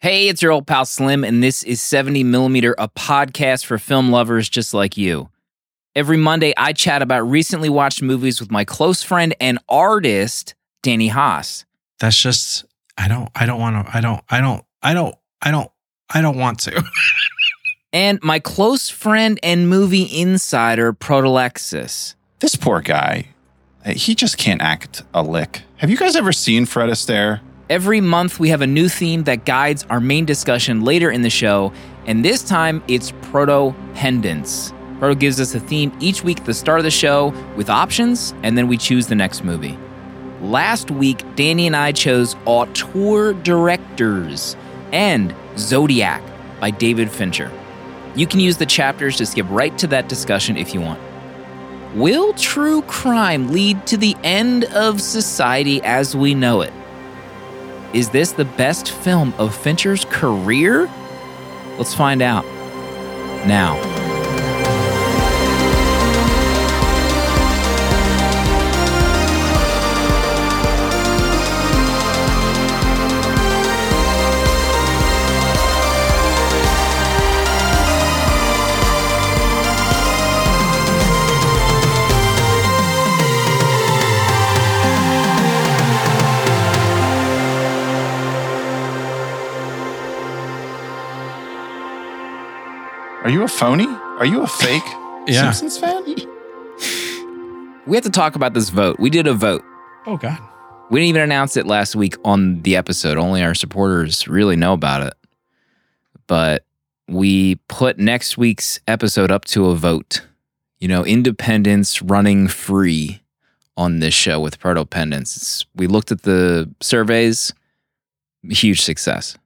Hey, it's your old pal Slim, and this is 70 Millimeter, a podcast for film lovers just like you. Every Monday, I chat about recently watched movies with my close friend and artist, Danny Haas. That's just I don't I don't want to I don't I don't I don't I don't I don't want to. And my close friend and movie insider, Protolexis. This poor guy, he just can't act a lick. Have you guys ever seen Fred Astaire? Every month, we have a new theme that guides our main discussion later in the show, and this time it's Proto Pendants. Proto gives us a theme each week at the start of the show with options, and then we choose the next movie. Last week, Danny and I chose Auteur Directors and Zodiac by David Fincher. You can use the chapters to skip right to that discussion if you want. Will true crime lead to the end of society as we know it? Is this the best film of Fincher's career? Let's find out now. Are you a phony? Are you a fake Yeah. Simpsons fan? We have to talk about this vote. We did a vote. Oh god. We didn't even announce it last week on the episode. Only our supporters really know about it. But we put next week's episode up to a vote. You know, independence running free on this show with Protopendence. It's- We looked at the surveys, huge success.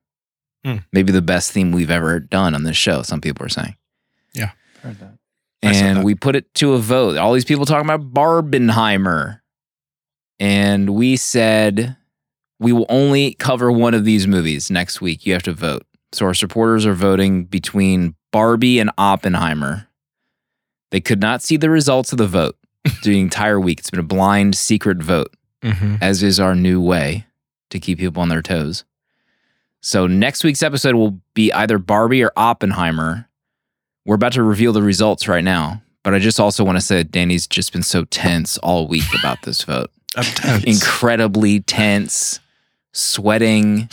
Hmm. Maybe the best theme we've ever done on this show, some people are saying. Yeah. Heard that. And that. we put it to a vote. All these people talking about Barbenheimer. And we said we will only cover one of these movies next week. You have to vote. So our supporters are voting between Barbie and Oppenheimer. They could not see the results of the vote the entire week. It's been a blind, secret vote, Mm-hmm. as is our new way to keep people on their toes. So next week's episode will be either Barbie or Oppenheimer. We're about to reveal the results right now, but I just also want to say Danny's just been so tense all week about this vote. I'm tense. Incredibly tense, sweating,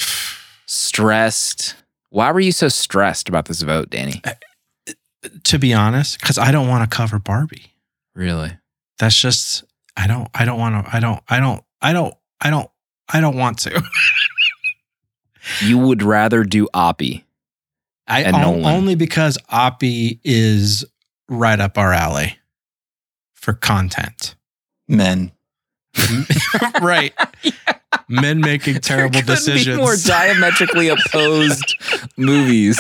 stressed. Why were you so stressed about this vote, Danny? to be honest, because I don't want to cover Barbie. Really? That's just I don't I don't want to I don't I don't I don't I don't I don't want to. You would rather do Oppie. I And on- Nolan. only because Oppie is right up our alley for content. Men. right. Men making terrible There couldn't be decisions. more diametrically opposed movies.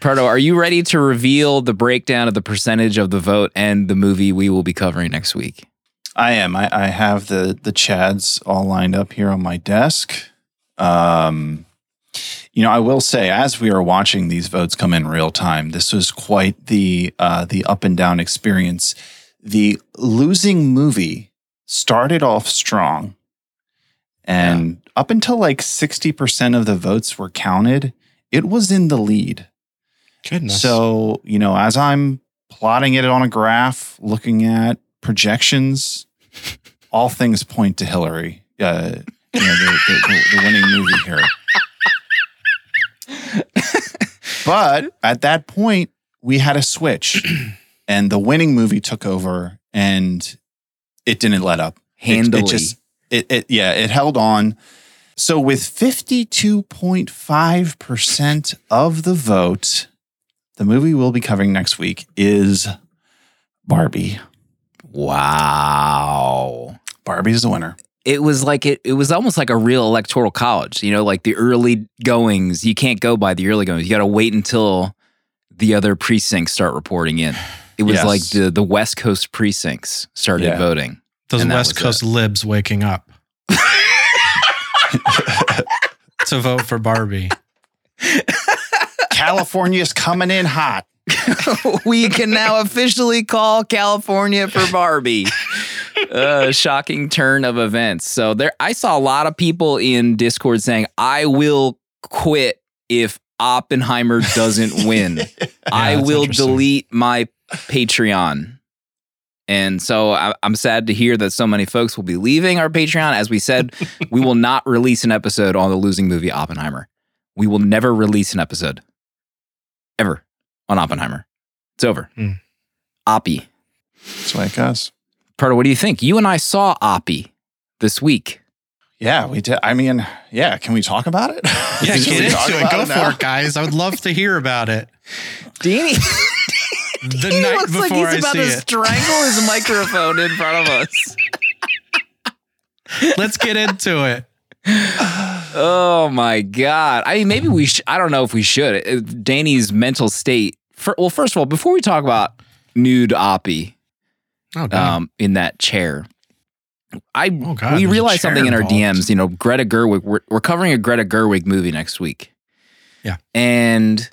Proto, are you ready to reveal the breakdown of the percentage of the vote and the movie we will be covering next week? I am. I, I have the the Chads all lined up here on my desk. Um, you know, I will say, as we are watching these votes come in real time, this was quite the uh, the up and down experience. The losing movie started off strong, and up until like sixty percent of the votes were counted, it was in the lead. Goodness. So, you know, as I'm plotting it on a graph, looking at projections, all things point to Hillary, uh, you know, the, the, the, winning movie here. but at that point, we had a switch, and the winning movie took over, and it didn't let up. It- Handily. It, just, it, it, yeah, it held on. So with 52.5% of the vote, the movie we'll be covering next week is Barbie. Wow. Barbie is the winner. It was like it, it was almost like a real electoral college, you know, like the early goings. You can't go by the early goings. You got to wait until the other precincts start reporting in. It was Yes. like the the West Coast precincts started Yeah. voting. Those West was Coast libs waking up to vote for Barbie. California's coming in hot. we can now officially call California for Barbie. uh, shocking turn of events. So there, I saw a lot of people in Discord saying, "I will quit if Oppenheimer doesn't win. I will delete my Patreon." And so I'm sad to hear that so many folks will be leaving our Patreon. As we said, we will not release an episode on the losing movie Oppenheimer. We will never release an episode ever on Oppenheimer. It's over. Hmm. Oppie. That's the way it what do you think? You and I saw Oppie this week. Yeah, we did. I mean, yeah. Can we talk about it? Yeah, Can get we talk into it. about Go now? for it, guys. I would love to hear about it. Danny, The he night looks before like he's I about see to it. strangle his microphone in front of us. Let's get into it. Oh my god! I mean, maybe we. Sh- I don't know if we should. Uh, Danny's mental state. For, well, first of all, before we talk about nude Oppie Oh, um, in that chair, I Oh, God, we realized something in our involved. DMs. You know, Greta Gerwig. We're, we're covering a Greta Gerwig movie next week. Yeah. and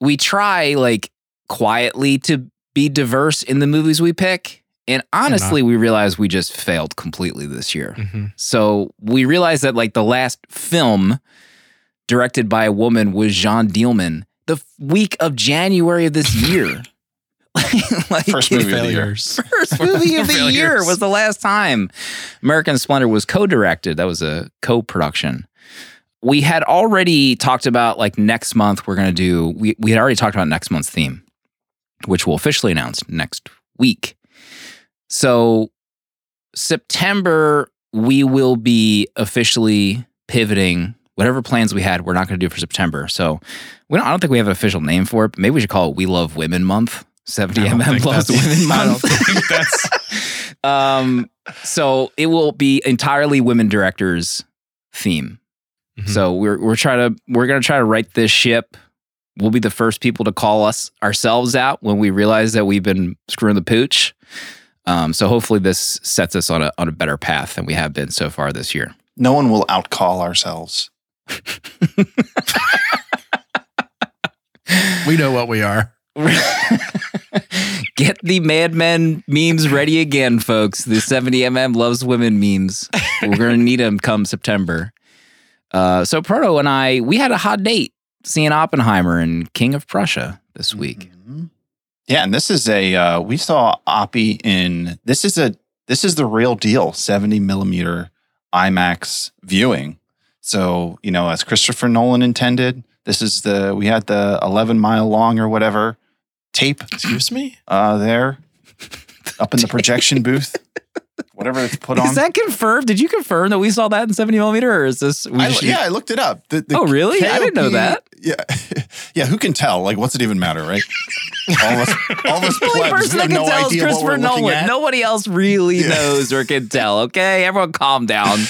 we try like quietly to be diverse in the movies we pick. And honestly, we realize we just failed completely this year. Mhm. So we realized that like the last film directed by a woman was Jeanne Dielman the week of January of this year. like, First movie of the year. Failures. First movie of the year was the last time American Splendor was co-directed. That was a co-production. We had already talked about like next month we're gonna do. We we had already talked about next month's theme, which we'll officially announce next week. So September we will be officially pivoting. Whatever plans we had, we're not going to do for September. So we don't. I don't think we have an official name for it. But maybe we should call it "We Love Women Month." Seventy I don't mm think loves that's- women I month. don't think that's. um, so it will be entirely women directors theme. Mhm. So we're we're trying to we're gonna try to right this ship. We'll be the first people to call us ourselves out when we realize that we've been screwing the pooch. Um, so hopefully this sets us on a on a better path than we have been so far this year. No one will outcall ourselves. We know what we are. Get the Mad Men memes ready again, folks. The 70mm loves women memes. We're gonna need them come September. Uh, so Proto and I, we had a hot date seeing Oppenheimer and King of Prussia this week. Mhm. Yeah, and this is a uh, we saw Oppie in this is a this is the real deal 70 millimeter IMAX viewing. So you know, as Christopher Nolan intended, this is the we had the 11 mile long or whatever tape Excuse me? uh, there up in the projection booth, whatever it's put on. Is that confirmed? Did you confirm that we saw that in 70 millimeter, or is this? We I, just- yeah, I looked it up. The- the Oh, really? I didn't know that. Yeah, yeah. Who can tell? Like, what's it even matter, right? All of us, all of us The only plebs, person that can no tell is idea what we're Christopher Nolan. at. Nobody else really Yeah. knows or can tell. Okay, everyone, calm down.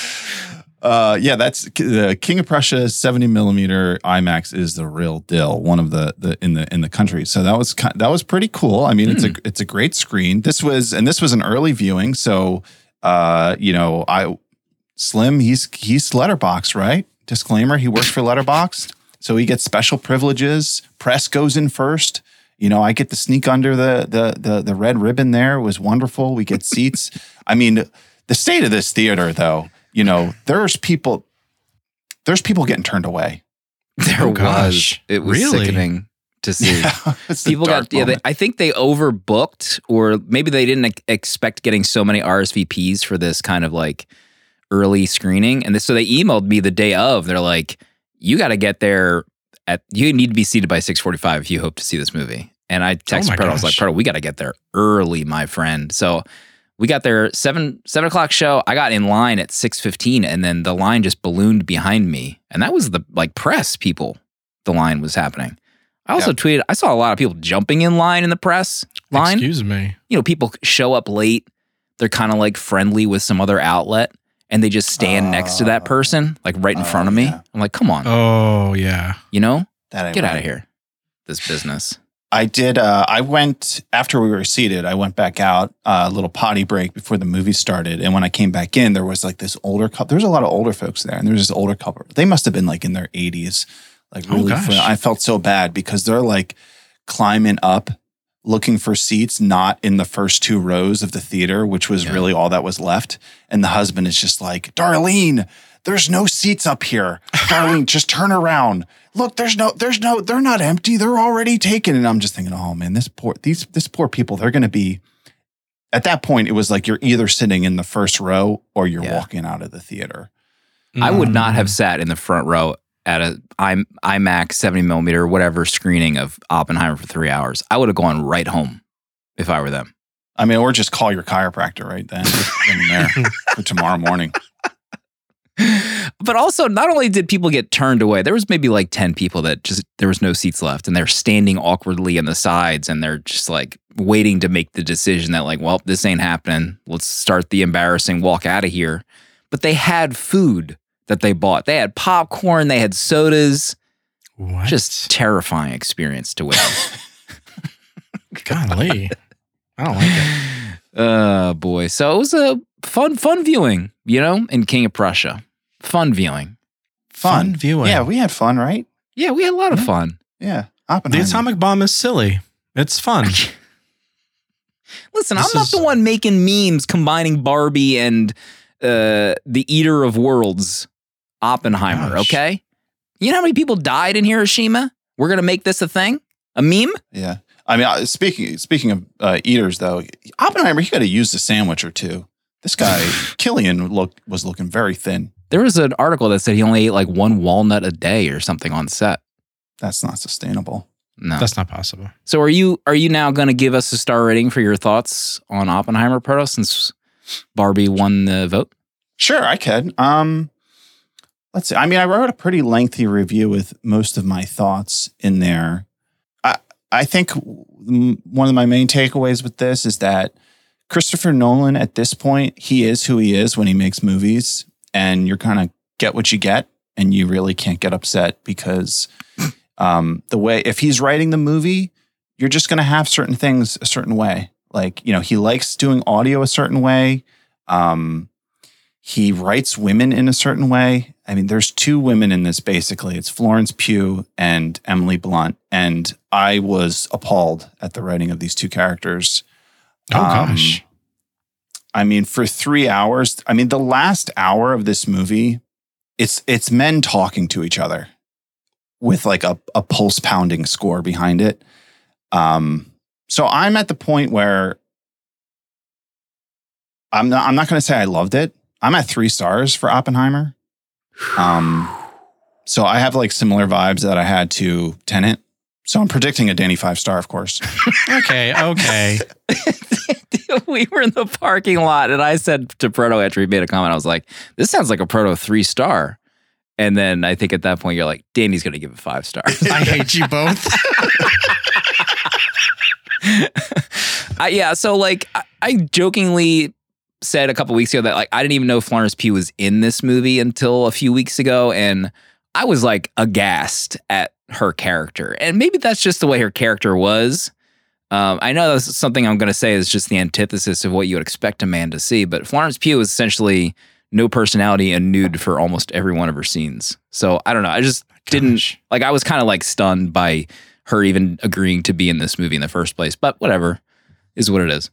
Uh, yeah, that's the King of Prussia 70 millimeter IMAX is the real deal. One of the the in the in the country. So that was that was pretty cool. I mean, it's Hmm. a it's a great screen. This was and this was an early viewing. So uh, you know, I Slim he's he's Letterboxd right. Disclaimer: He works for Letterboxd, so he gets special privileges. Press goes in first. You know, I get to sneak under the the the the red ribbon. There it was wonderful. We get seats. I mean, the state of this theater, though. You know, there's people. There's people getting turned away. There Oh, was. It was Really? sickening to see. the People got, yeah, they. I think they overbooked, or maybe they didn't ex- expect getting so many RSVPs for this kind of like early screening. And this, so they emailed me the day of. They're like, you got to get there at, you need to be seated by 645 if you hope to see this movie. And I oh texted my Proto, I was like. Proto, we got to get there early, my friend. So we got there seven seven o'clock show. I got in line at six fifteen, and then the line just ballooned behind me, and that was the like press people. The line was happening. I also Yep. tweeted. I saw a lot of people jumping in line in the press line. Excuse me. You know, people show up late. They're kind of like friendly with some other outlet, and they just stand next to that Oh. person, like right in Oh, front of oh, me. yeah. I'm like, come on, Oh, yeah. you know, That get out of here. This business. I did. Uh, I went after we were seated. I went back out uh, a little potty break before the movie started, and when I came back in, there was like this older couple. There's a lot of older folks there, and there's this older couple. They must have been like in their 80s. Like Oh, really, fr- I felt so bad because they're like climbing up looking for seats not in the first two rows of the theater, which was Yeah. really all that was left. And the husband is just like, Darlene, there's no seats up here. Darlene, just turn around. Look, there's no, there's no, they're not empty. They're already taken. And I'm just thinking, oh man, this poor, these, this poor people, they're going to be, at that point, it was like you're either sitting in the first row or you're Yeah. walking out of the theater. I would not Mm. have sat in the front row at a I'm IMAX 70 millimeter whatever screening of Oppenheimer for three hours. I would have gone right home if I were them. I mean, or just call your chiropractor right then and there for tomorrow morning. But also, not only did people get turned away, there was maybe like 10 people that just, there was no seats left and they're standing awkwardly in the sides and they're just like waiting to make the decision that, like, well, this ain't happening. Let's start the embarrassing walk out of here. But they had food that they bought. They had popcorn, they had sodas. What? Just terrifying experience to witness. golly. I don't like it. Oh boy. So it was a fun, fun viewing, you know, in King of Prussia. Fun viewing. Fun. Fun viewing. Yeah, we had fun, right? Yeah, we had a lot of fun. Yeah. The atomic bomb is silly. It's fun. Listen, This I'm not is- the one making memes combining Barbie and uh, the Eater of Worlds, Oppenheimer, Gosh. okay? You know how many people died in Hiroshima? We're going to make this a thing? A meme? Yeah. I mean, speaking speaking of uh, eaters, though, Oppenheimer, he could have used a sandwich or two. This guy, Cillian, looked was looking very thin. There was an article that said he only ate like one walnut a day or something on set. That's not sustainable. No. That's not possible. So are you are you now going to give us a star rating for your thoughts on Oppenheimer, Proto, since Barbie won the vote? Sure, I could. Um, let's see. I mean, I wrote a pretty lengthy review with most of my thoughts in there. I I think one of my main takeaways with this is that Christopher Nolan, at this point, he is who he is when he makes movies, and you're kind of get what you get, and you really can't get upset because um, the way if he's writing the movie, you're just going to have certain things a certain way. Like you know, he likes doing audio a certain way. Um, he writes women in a certain way. I mean, there's two women in this basically. It's Florence Pugh and Emily Blunt. And I was appalled at the writing of these two characters. Oh Um, gosh. I mean, for three hours, I mean, the last hour of this movie, it's it's men talking to each other with like a, a pulse pounding score behind it. Um, so I'm at the point where I'm not I'm not gonna say I loved it. I'm at three stars for Oppenheimer. Um so I have like similar vibes that I had to Tenet. So I'm predicting a Danny five star, of course. Okay. Okay. we were in the parking lot and I said to Proto after he made a comment, I was like, this sounds like a Proto three star. And then I think at that point you're like, Danny's gonna give it five stars. I hate you both. I, yeah, so like I, I jokingly said a couple weeks ago that like I didn't even know Florence Pugh was in this movie until a few weeks ago, and I was like aghast at her character, and maybe that's just the way her character was. Um, I know that's something I'm going to say is just the antithesis of what you would expect a man to see, but Florence Pugh is essentially no personality and nude for almost every one of her scenes. So I don't know. I just didn't like. I was kind of like stunned by her even agreeing to be in this movie in the first place. But whatever is what it is.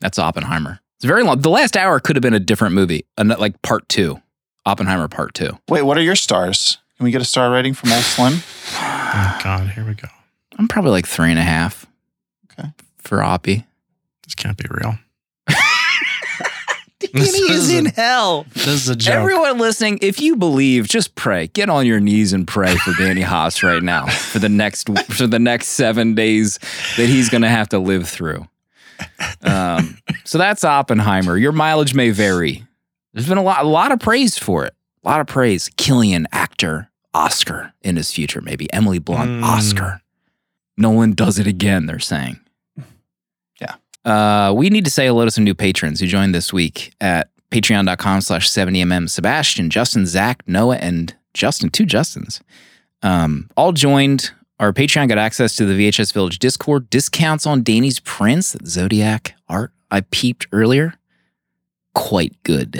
That's Oppenheimer. It's very long. The last hour could have been a different movie, like part two, Oppenheimer part two. Wait, what are your stars? Can we get a star rating from Old Slim? Oh God. Here we go. I'm probably like three and a half. Okay. For Oppie. This can't be real. Danny is in hell. This is a joke. Everyone listening, if you believe, just pray. Get on your knees and pray for Danny Haas right now for the next for the next seven days that he's going to have to live through. Um, so that's Oppenheimer. Your mileage may vary. There's been a lot, a lot of praise for it. A lot of praise. Cillian, actor, Oscar in his future. Maybe Emily Blunt, Mm. Oscar. Nolan does it again. They're saying. Uh, we need to say hello to some new patrons who joined this week at patreon.com slash 70mm. Sebastian, Justin, Zach, Noah, and Justin, two Justins, um, all joined our Patreon, got access to the VHS Village Discord, discounts on Danny's prints, that Zodiac art I peeped earlier. Quite good,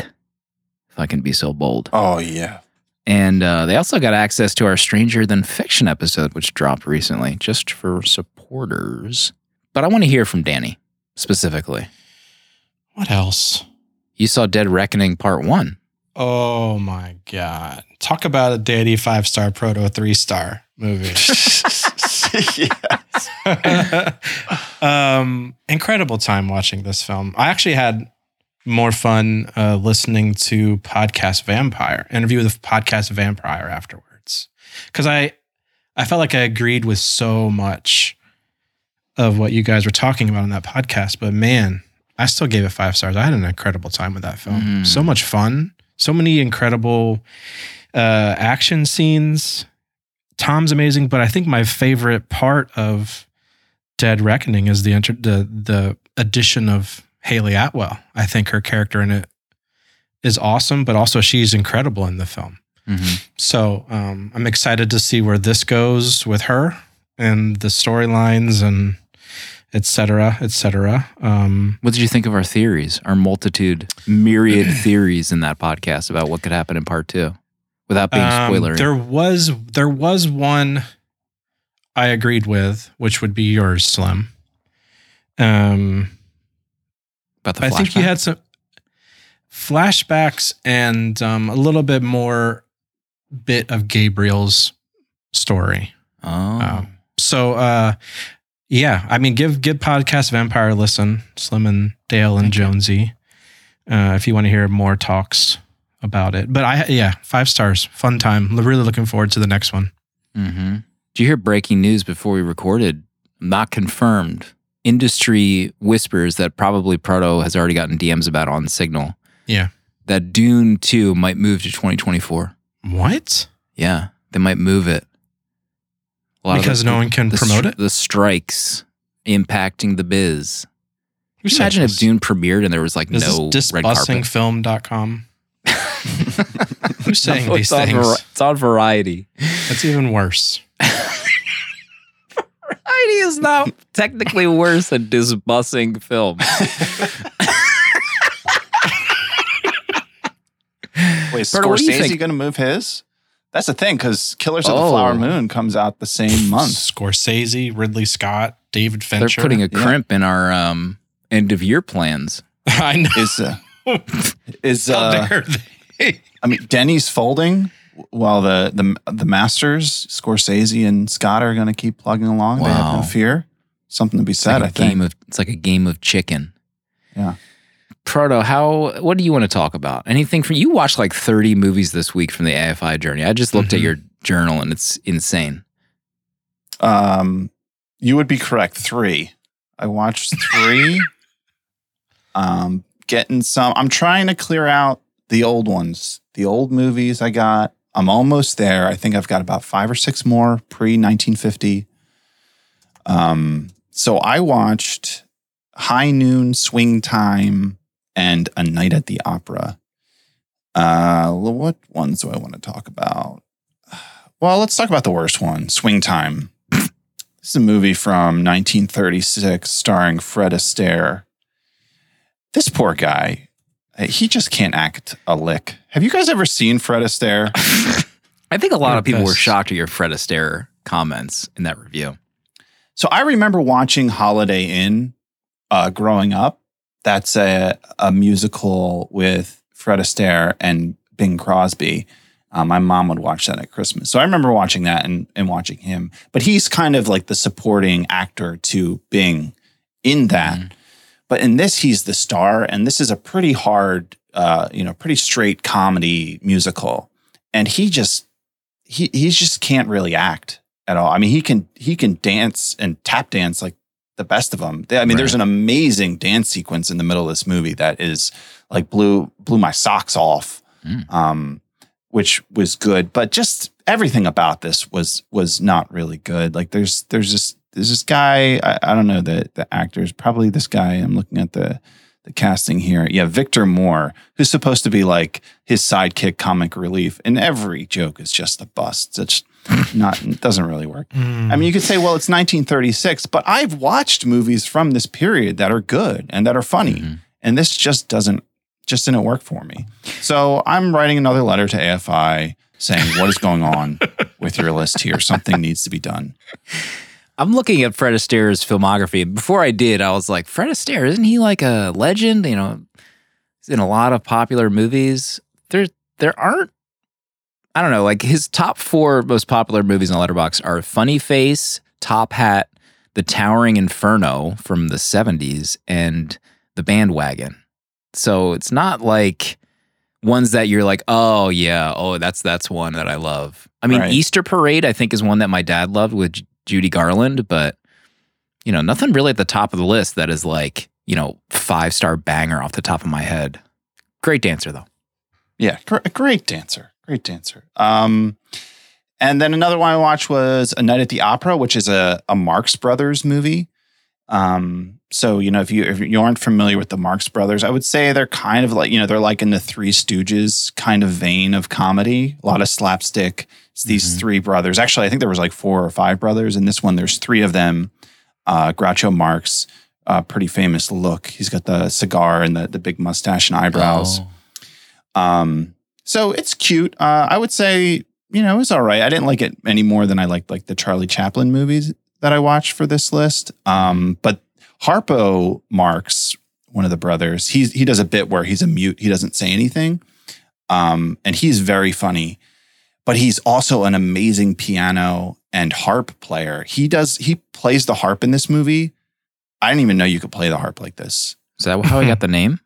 if I can be so bold. Oh yeah. And uh, they also got access to our Stranger Than Fiction episode, which dropped recently, just for supporters. but I want to hear from Danny specifically. What else? You saw Dead Reckoning Part One. Oh my god! Talk about a Danny five star proto three star movie. um, incredible time watching this film. I actually had more fun uh, listening to podcast Vampire interview with podcast Vampire afterwards because I I felt like I agreed with so much of what you guys were talking about on that podcast. But man, I still gave it five stars. I had an incredible time with that film. Mm. So much fun. So many incredible uh, action scenes. Tom's amazing, but I think my favorite part of Dead Reckoning is the inter- the the addition of Hayley Atwell. I think her character in it is awesome, but also she's incredible in the film. Mm-hmm. So um, I'm excited to see where this goes with her and the storylines and et cetera, et cetera. Um, What did you think of our theories, our multitude, myriad theories in that podcast about what could happen in part two, without being um, spoilery? there was there was one I agreed with, which would be yours, Slim. Um, about the I think you had some flashbacks and um, a little bit more bit of Gabriel's story. Oh, um, So uh yeah, I mean give give podcast Vampire a listen, Slim and Dale and Thank. Jonesy. Uh if you want to hear more talks about it. But I yeah, five stars. Fun time. Really looking forward to the next one. Mm-hmm. Did you hear breaking news before we recorded? Not confirmed. Industry whispers that probably Proto has already gotten DMs about on Signal. Yeah. That Dune 2 might move to 2024. What? Yeah, they might move it. A lot of Because the- no one can the promote stri- it? The strikes impacting the biz. Can you said imagine if this? Dune premiered and there was like Is no this red carpet? discussingfilm.com? Who's saying No, these it's on things? Vari- it's on Variety. That's even worse. Variety is not technically worse than DiscussingFilm. Wait, Berto, what do Scorsese going to move his? That's the thing because Killers of Oh. the Flower Moon comes out the same month. Scorsese, Ridley Scott, David Fincher. They're Fincher. putting a Yeah. crimp in our um, end of year plans. I know. Is uh, is How uh, dare they? I mean Denny's folding while the the the masters Scorsese and Scott are going to keep plugging along. They have Wow. no fear. Something to be said. like I a game think. of it's like a game of chicken. Yeah. Proto, how what do you want to talk about? Anything from you watched like 30 movies this week from the AFI journey. I just looked at Mhm. your journal and it's insane. Um, you would be correct. Three. I watched three. um, getting some. I'm trying to clear out the old ones, the old movies I got. I'm almost there. I think I've got about five or six more pre 1950. Um, so I watched High Noon, Swing Time, and A Night at the Opera. Uh, what ones do I want to talk about? Well, let's talk about the worst one, Swing Time. this is a movie from 1936 starring Fred Astaire. This poor guy, uh, he just can't act a lick. Have you guys ever seen Fred Astaire? I think a lot You're of people were shocked at your Fred Astaire comments in that review. So I remember watching Holiday Inn uh, growing up. That's a, a musical with Fred Astaire and Bing Crosby. Uh, my mom would watch that at Christmas. So I remember watching that and, and watching him. But he's kind of like the supporting actor to Bing in that. Mhm. But in this, he's the star. And this is a pretty hard, uh, you know, pretty straight comedy musical. And he just, he, he just can't really act at all. I mean, he can he can dance and tap dance like the best of them. I mean, there's an amazing dance sequence in the middle of this movie that is like blew blew my socks off, Mm. um, which was good. But just everything about this was was not really good. Like there's there's this there's this guy I, I don't know the the actors probably this guy. I'm looking at the the casting here. Yeah, Victor Moore, who's supposed to be like his sidekick comic relief, and every joke is just a bust. It's not it doesn't really work. Hmm. I mean, you could say, well, it's 1936, but I've watched movies from this period that are good and that are funny, Mhm. and this just doesn't just didn't work for me. So I'm writing another letter to AFI saying, what is going on with your list here? Something needs to be done. I'm looking at Fred Astaire's filmography. Before I did, I was like, Fred Astaire, isn't he like a legend? You know, he's in a lot of popular movies. There, there aren't. I don't know. Like his top four most popular movies on Letterboxd are Funny Face, Top Hat, The Towering Inferno from the '70s, and The Bandwagon. So it's not like ones that you're like, oh yeah, oh that's that's one that I love. I mean, Right. Easter Parade, I think, is one that my dad loved with J- Judy Garland, but you know, nothing really at the top of the list that is like, you know, five star banger off the top of my head. Great dancer though. Yeah, gr- a great dancer. Great dancer. Um, and then another one I watched was A Night at the Opera, which is a, a Marx Brothers movie. Um, so you know, if you if you aren't familiar with the Marx Brothers, I would say they're kind of like you know they're like in the Three Stooges kind of vein of comedy. A lot of slapstick. It's these Mhm. three brothers. Actually, I think there was like four or five brothers. In this one, there's three of them. Uh, Groucho Marx, uh, pretty famous look. He's got the cigar and the the big mustache and eyebrows. Oh. Um, so it's cute. Uh, I would say, you know, it's all right. I didn't like it any more than I liked like the Charlie Chaplin movies that I watched for this list. Um, but Harpo Marx, one of the brothers, he's he does a bit where he's a mute. He doesn't say anything. Um, and he's very funny, but he's also an amazing piano and harp player. He does he plays the harp in this movie. I didn't even know you could play the harp like this. Is that how he got the name?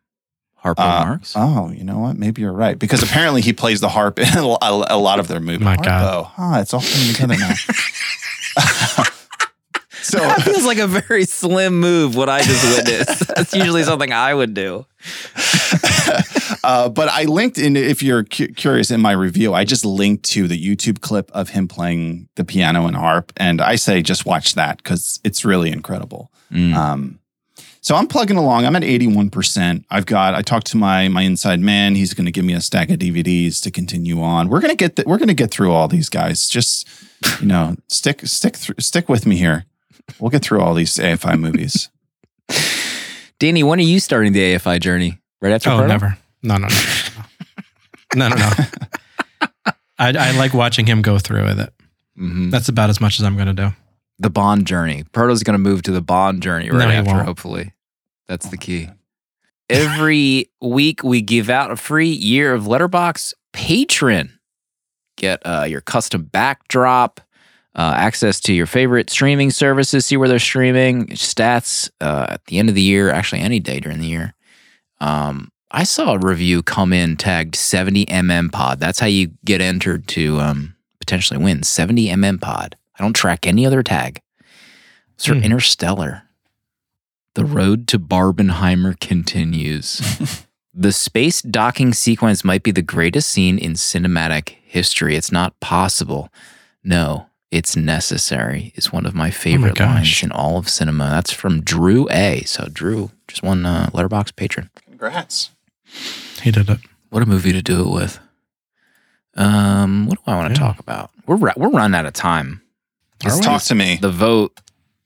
Harpo Uh, Marx? Oh, you know what? Maybe you're right because apparently he plays the harp in a, a lot of their movies. My God. Harpo. Ah, it's all coming together now. so that feels like a very slim move, what I just witnessed. That's usually something I would do. uh, but I linked in, if you're cu- curious in my review, I just linked to the YouTube clip of him playing the piano and harp. And I say just watch that because it's really incredible. Mm. Um, so I'm plugging along. I'm at 81%. I've got, I talked to my, my inside man. He's going to give me a stack of DVDs to continue on. We're going to get, th- we're going to get through all these guys. Just, you know, stick, stick, through stick with me here. We'll get through all these AFI movies. Danny, when are you starting the AFI journey? Right after Oh, Proto? never. No, no, no, no, no, no. no. I, I like watching him go through with it. Mhm. That's about as much as I'm going to do. The Bond journey. Proto's going to move to the Bond journey right No, after, won't. hopefully. That's the key. Every week, we give out a free year of Letterboxd patron. Get uh, your custom backdrop, uh, access to your favorite streaming services, see where they're streaming, stats uh, at the end of the year, actually, any day during the year. Um, I saw a review come in tagged 70mm pod. That's how you get entered to um, potentially win 70mm pod. I don't track any other tag. Sir Hmm. Interstellar. The road to Barbenheimer continues. the space docking sequence might be the greatest scene in cinematic history. It's not possible. No, it's necessary. It's one of my favorite lines in all of cinema. That's from Drew A. So Drew, just one uh, Letterboxd patron. Congrats. He did it. What a movie to do it with. Um, what do I want to Yeah. talk about? We're we're running out of time. Are Just we? talk to me. The vote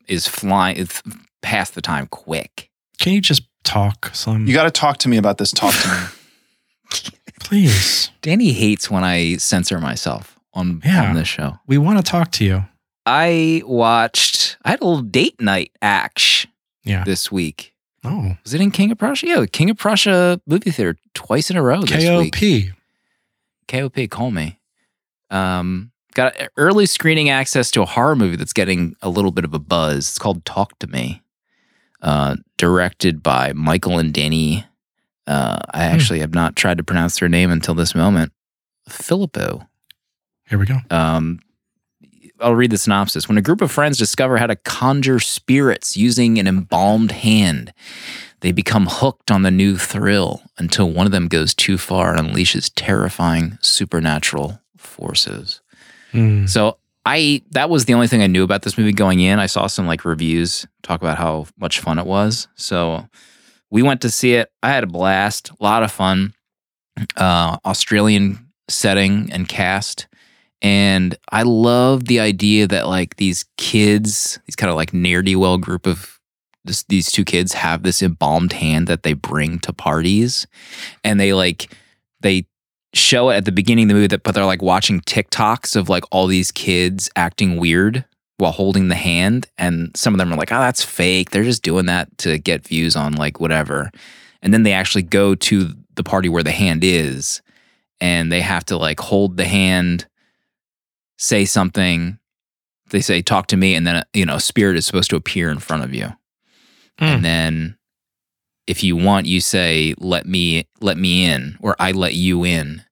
is flying. It's past the time quick. Can you just talk, Slim? You got to talk to me about this. Talk to me. Please. Danny hates when I censor myself on, Yeah. on this show. We want to talk to you. I watched. I had a little date night act Yeah. this week. Oh. Was it in King of Prussia? Yeah, King of Prussia movie theater twice in a row this week. KOP. KOP, call me. Um, got early screening access to a horror movie that's getting a little bit of a buzz. It's called Talk to Me, uh, directed by Michael and Danny. Uh, I actually have not tried to pronounce their name until this moment. Philippou. Here we go. Um, I'll read the synopsis. When a group of friends discover how to conjure spirits using an embalmed hand, they become hooked on the new thrill until one of them goes too far and unleashes terrifying supernatural forces. Hmm. So I that was the only thing I knew about this movie going in. I saw some like reviews talk about how much fun it was. So we went to see it. I had a blast, a lot of fun. Uh, Australian setting and cast. And I love the idea that like these kids, these kind of like ne'er do well group of this, these two kids have this embalmed hand that they bring to parties, and they like they show it at the beginning of the movie that but they're like watching TikToks of like all these kids acting weird while holding the hand. And some of them are like, oh, that's fake. They're just doing that to get views on like whatever. And then they actually go to the party where the hand is and they have to like hold the hand, say something. They say, talk to me. And then, you know, spirit is supposed to appear in front of you. Hmm. And then if you want, you say, let me, let me in, or I let you in.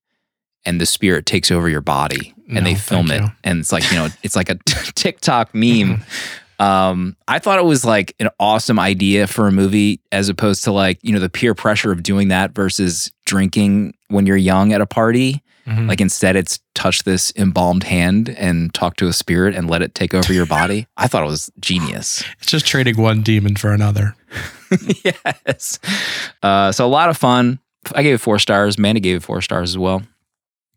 And the spirit takes over your body and they film it. you. And it's like, you know, it's like a TikTok meme. Um, I thought it was like an awesome idea for a movie as opposed to like, you know, the peer pressure of doing that versus drinking when you're young at a party. Mhm. Like instead it's touch this embalmed hand and talk to a spirit and let it take over your body. I thought it was genius. it's just trading one demon for another. yes. Uh, so a lot of fun. I gave it four stars. Mandy gave it four stars as well.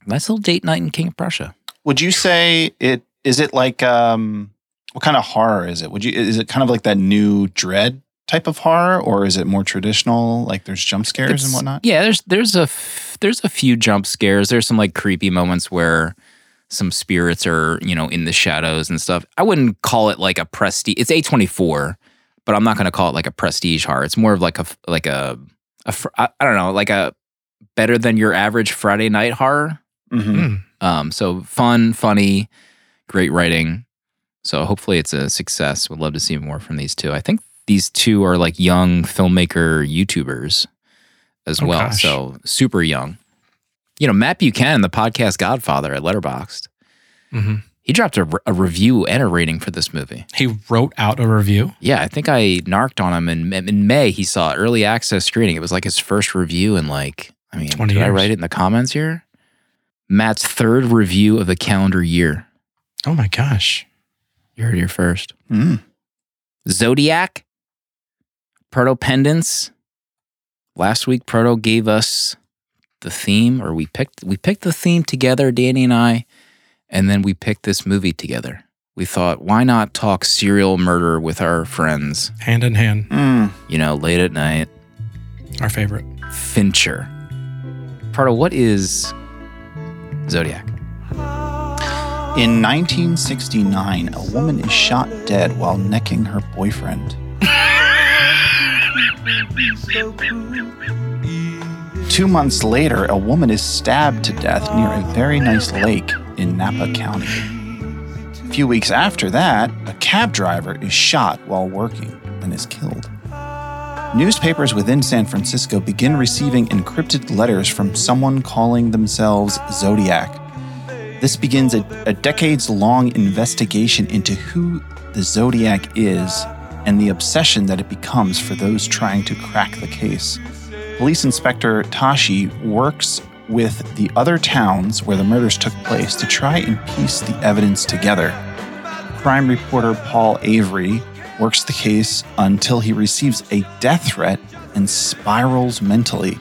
Nice little date night in King of Prussia. Would you say it is it like um what kind of horror is it? Would you is it kind of like that new dread type of horror or is it more traditional like there's jump scares It's- and whatnot? Yeah, there's there's a f- there's a few jump scares. There's some like creepy moments where some spirits are you know in the shadows and stuff. I wouldn't call it like a prestige. It's A24, but I'm not going to call it like a prestige horror. It's more of like a like a, a fr- I I don't know like a better than your average Friday night horror. Mhm. Mm. Um, so fun, funny, great writing. So hopefully it's a success. Would love to see more from these two. I think these two are like young filmmaker YouTubers as Oh, well. gosh. So super young. You know, Matt Buchanan, the podcast Godfather at Letterboxd, Mhm. He dropped a, a review and a rating for this movie. He wrote out a review. Yeah, I think I narked on him in, in May. He saw early access screening. It was like his first review in like, I mean, 20 did I write it in the comments here? Matt's third review of the calendar year. Oh my gosh. You heard it here first. Mm. Zodiac, Protopendence. Last week, Proto gave us the theme, or we picked we picked the theme together, Danny and I, and then we picked this movie together. We thought, why not talk serial murder with our friends? Hand in hand. Mm. You know, late at night. Our favorite. Fincher. Proto, what is Zodiac? In 1969, a woman is shot dead while necking her boyfriend. Two months later, a woman is stabbed to death near a very nice lake in Napa County. A few weeks after that, a cab driver is shot while working and is killed. Newspapers within San Francisco begin receiving encrypted letters from someone calling themselves Zodiac. This begins a, a decades long investigation into who the Zodiac is and the obsession that it becomes for those trying to crack the case. Police Inspector Toschi works with the other towns where the murders took place to try and piece the evidence together. Crime reporter Paul Avery works the case until he receives a death threat and spirals mentally.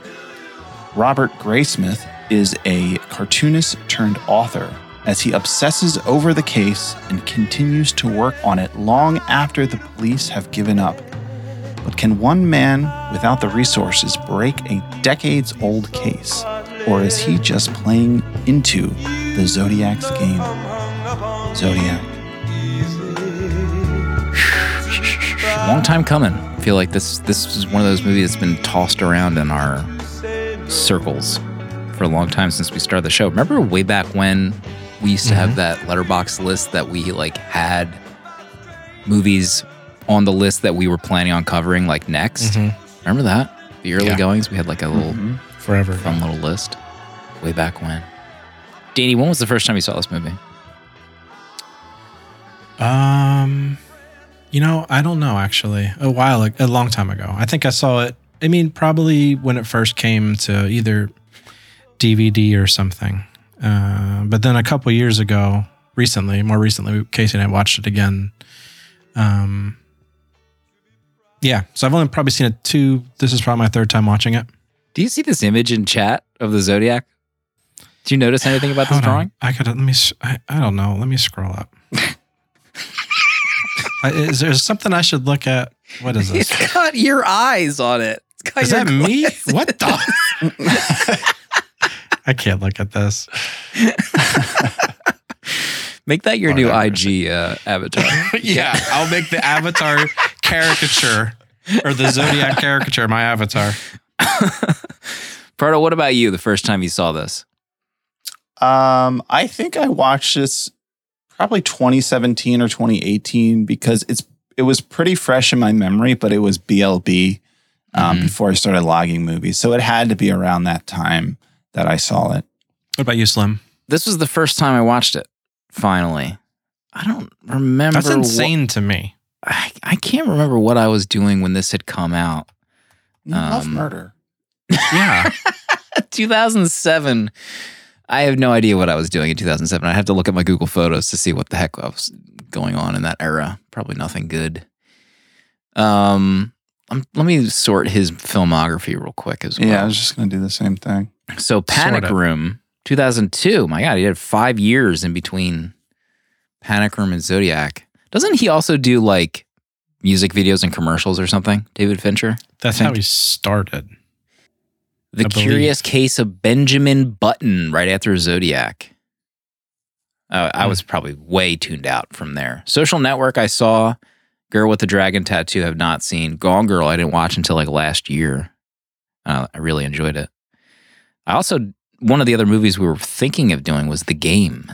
Robert Graysmith is a cartoonist turned author as he obsesses over the case and continues to work on it long after the police have given up. But can one man without the resources break a decades old case? Or is he just playing into the Zodiac's game? Zodiac. Long time coming. I feel like this this is one of those movies that's been tossed around in our circles for a long time since we started the show. Remember way back when we used to have mm-hmm. that Letterboxd list that we like had movies on the list that we were planning on covering like next. Mhm. Remember that? The early Yeah. goings, we had like a little Mhm. Forever. fun little list way back when. Danny, when was the first time you saw this movie? Um, you know, I don't know actually. A while, a long time ago. I think I saw it. I mean, probably when it first came to either DVD or something. Uh, but then a couple years ago, recently, more recently, Casey and I watched it again. Um, yeah, so I've only probably seen it two. This is probably my third time watching it. Do you see this image in chat of the Zodiac? Do you notice anything about this Hold on. drawing? I could let me. I don't know. Let me scroll up. Is there something I should look at? What is this? It's got your eyes on it. Is that me? What the? I can't look at this. Make that your new IG uh, avatar. yeah, I'll make the avatar caricature or the zodiac caricature my avatar. Proto, what about you? The first time you saw this? Um, I think I watched this probably 2017 or 2018 because it's it was pretty fresh in my memory, but it was BLB um, Mhm. before I started logging movies, so it had to be around that time that I saw it. What about you, Slim? This was the first time I watched it. Finally, I don't remember. That's what- insane to me. I, I can't remember what I was doing when this had come out. You love Um, murder. Yeah. 2007. I have no idea what I was doing in 2007. I have to look at my Google Photos to see what the heck was going on in that era. Probably nothing good. Um, um, let me sort his filmography real quick as well. Yeah, I was just gonna do the same thing. So Panic Sorta. Room, 2002. My God, he had five years in between Panic Room and Zodiac. Doesn't he also do like music videos and commercials or something? David Fincher. That's how he started. The I believe. Curious Case of Benjamin Button, right after Zodiac. Uh, I Hmm. was probably way tuned out from there. Social Network, I saw. Girl with the Dragon Tattoo, have not seen. Gone Girl, I didn't watch until like last year. Uh, I really enjoyed it. I also, one of the other movies we were thinking of doing was The Game.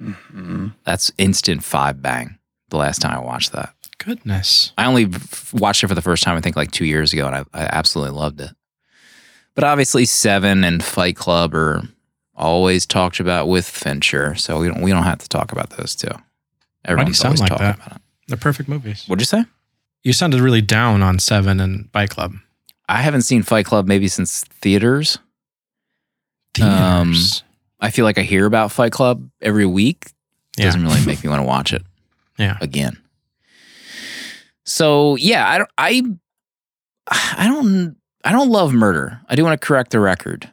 Mhm. That's instant five bang. The last time I watched that, Goodness. I only f- watched it for the first time. I think like two years ago, and I, I absolutely loved it. But obviously, Seven and Fight Club are always talked about with Fincher, so we don't we don't have to talk about those two. Everyone's sound always like talking that? about it. They're perfect movies. What'd you say? You sounded really down on Seven and Fight Club. I haven't seen Fight Club maybe since theaters. Um, Theaters. I feel like I hear about Fight Club every week. Yeah. Doesn't really make me want to watch it. Yeah. Again. So yeah, I don't I I don't I don't love murder. I do want to correct the record.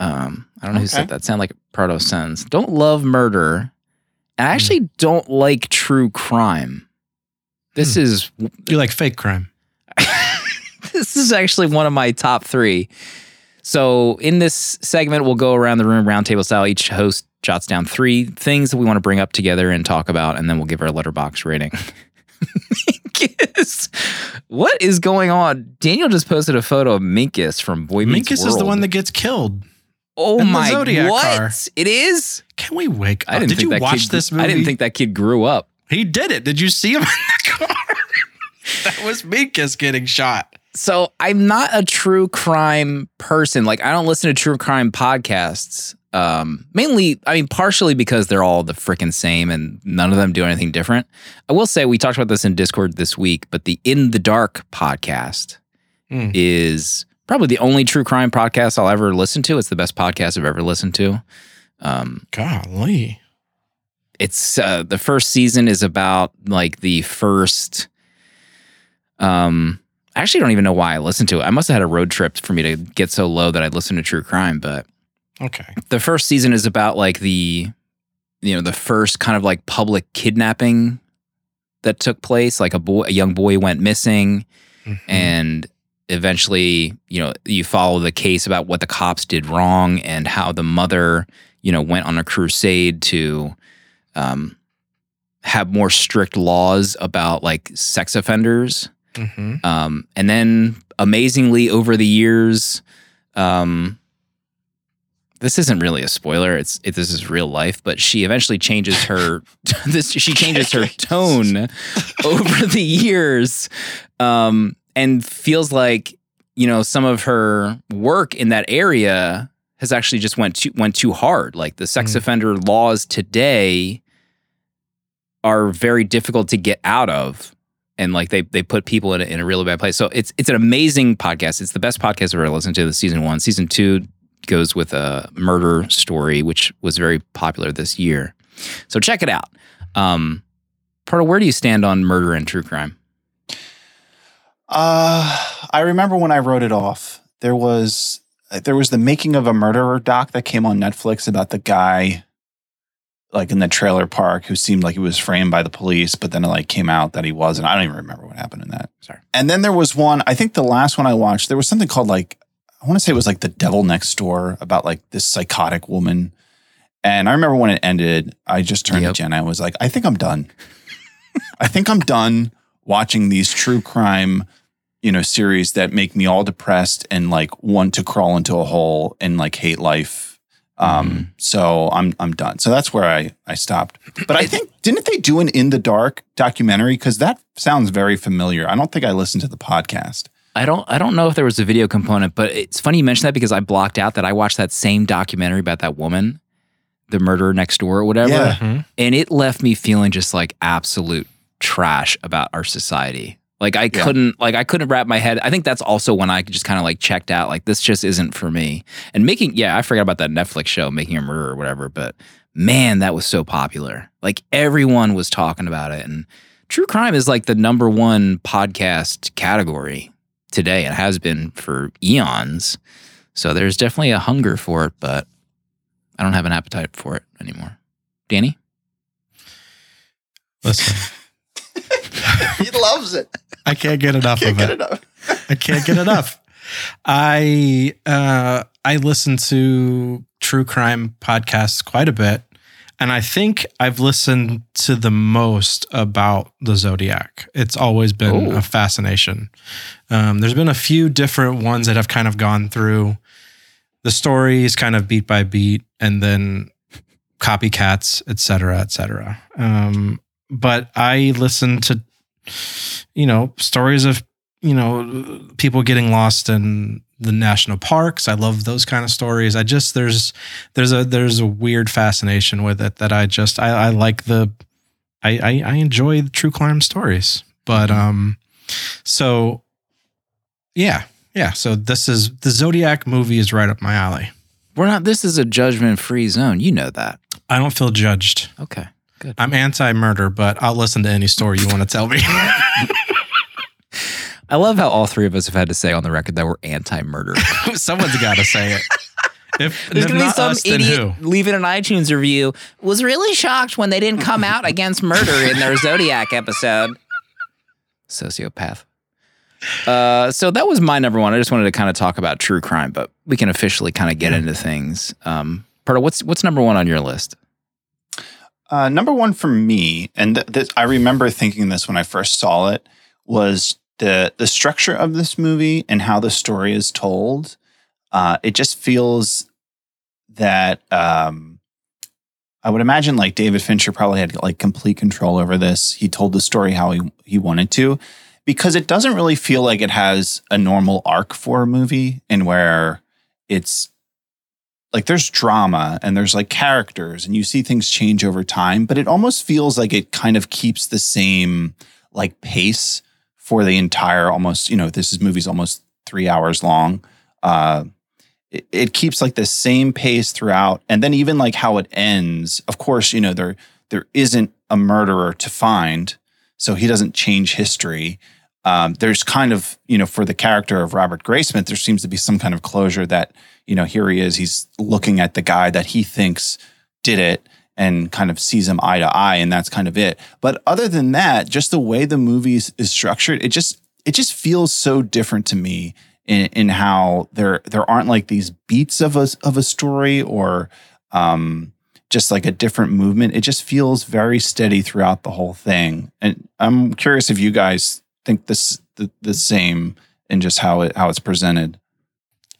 Um, I don't know who said that. Sound like proto sens. Don't love murder. And I actually don't like true crime. This Hmm. is you like fake crime. this is actually one of my top three. So in this segment, we'll go around the room roundtable style. Each host jots down three things that we want to bring up together and talk about, and then we'll give our Letterboxd rating. Minkus. What is going on? Daniel just posted a photo of Minkus from Boy Meets Minkus World. is the one that gets killed. oh in the my Zodiac what? car. It is. Can we wake up? I didn't Did think you that watch kid, this movie? I didn't think that kid grew up. he did it. Did you see him in the car? that was Minkus getting shot. So I'm not a true crime person. Like I don't listen to true crime podcasts. Um, mainly, I mean, partially because they're all the freaking same and none of them do anything different. I will say we talked about this in Discord this week, but the In the Dark podcast Hmm. is probably the only true crime podcast I'll ever listen to. It's the best podcast I've ever listened to. Um, Golly. it's uh, the first season is about like the first um I actually don't even know why I listened to it. I must have had a road trip for me to get so low that I'd listen to true crime, but Okay. the first season is about like the you know, the first kind of like public kidnapping that took place. Like a boy a young boy went missing Mhm. and eventually you know you follow the case about what the cops did wrong and how the mother you know went on a crusade to um, have more strict laws about like sex offenders Mhm. um, and then amazingly over the years um, this isn't really a spoiler it's it, this is real life but she eventually changes her this she changes her tone over the years um, and feels like you know some of her work in that area has actually just went too went too hard like the sex Mm. offender laws today are very difficult to get out of and like they they put people in a, in a really bad place. So it's it's an amazing podcast. It's the best podcast i've ever listened to the season one. Season two goes with a murder story which was very popular this year. So check it out. Um Proto, where do you stand on murder and true crime? Uh, I remember when I wrote it off. There was there was the making of a murderer doc that came on Netflix about the guy like in the trailer park who seemed like he was framed by the police, but then it like came out that he wasn't. I don't even remember what happened in that. Sorry. And then there was one, I think the last one I watched, there was something called like I want to say it was like The Devil Next Door about like this psychotic woman And I remember when it ended, I just turned Yep. to Jenna and was like, I think I'm done. I think I'm done watching these true crime, you know, series that make me all depressed and like want to crawl into a hole and like hate life. Um, Mm-hmm. so I'm I'm done. So that's where I I stopped. But I think didn't they do an In the Dark documentary? Because that sounds very familiar. I don't think I listened to the podcast. I don't I don't know if there was a video component, but it's funny you mentioned that because I blocked out that I watched that same documentary about that woman, the murderer next door or whatever. Yeah. Mhm. And it left me feeling just like absolute trash about our society. Like I Yeah. couldn't like I couldn't wrap my head. I think that's also when I just kind of like checked out like this just isn't for me. And making yeah, I forgot about that Netflix show Making a Murder or whatever, but man, that was so popular. Like everyone was talking about it and true crime is like the number one podcast category today. It has been for eons. So there's definitely a hunger for it, but I don't have an appetite for it anymore. Danny? Listen, he loves it. I can't get enough Can't of get it. enough. I can't get enough. I uh, I listen to true crime podcasts quite a bit, and I think I've listened to the most about the Zodiac. It's always been Oh. a fascination. Um, there's been a few different ones that have kind of gone through the stories, kind of beat by beat, and then copycats, et cetera, et cetera. Um, but I listen to, you know, stories of you know people getting lost in the national parks. I love those kind of stories. I just there's there's a there's a weird fascination with it that i just i, I like the I, I i enjoy the true crime stories. But um so yeah yeah. So this is the zodiac movie is right up my alley. We're not this is a judgment free zone. You know that. i don't feel judged. Okay. Good. i'm anti-murder but i'll listen to any story you want to tell me I love how all three of us have had to say on the record that we're anti murder. someone's got to say it if, There's if gonna be some us, idiot leaving an iTunes review. Was really shocked when they didn't come out against murder in their Zodiac episode. Sociopath. Uh, so that was my number one. I just wanted to kind of talk about true crime, but we can officially kind of get into things. Um, Perta, what's what's number one on your list? Uh, number one for me, and th- I remember thinking this when I first saw it, was the the structure of this movie and how the story is told. Uh, it just feels that um, I would imagine like David Fincher probably had like complete control over this. He told the story how he he wanted to, because it doesn't really feel like it has a normal arc for a movie, and where it's like there's drama and there's like characters and you see things change over time, but it almost feels like it kind of keeps the same like pace for the entire almost, you know, this is movie's almost three hours long. Uh it, it keeps like the same pace throughout. And then even like how it ends, of course, you know, there there isn't a murderer to find. So he doesn't change history. Um, there's kind of, you know, for the character of Robert Graysmith, there seems to be some kind of closure that, you know, here he is, he's looking at the guy that he thinks did it and kind of sees him eye to eye, and that's kind of it. But other than that, just the way the movie is, is structured, it just it just feels so different to me in, in how there there aren't like these beats of a of a story or um, just like a different movement. It just feels very steady throughout the whole thing. And I'm curious if you guys think this the, the same in just how it how it's presented.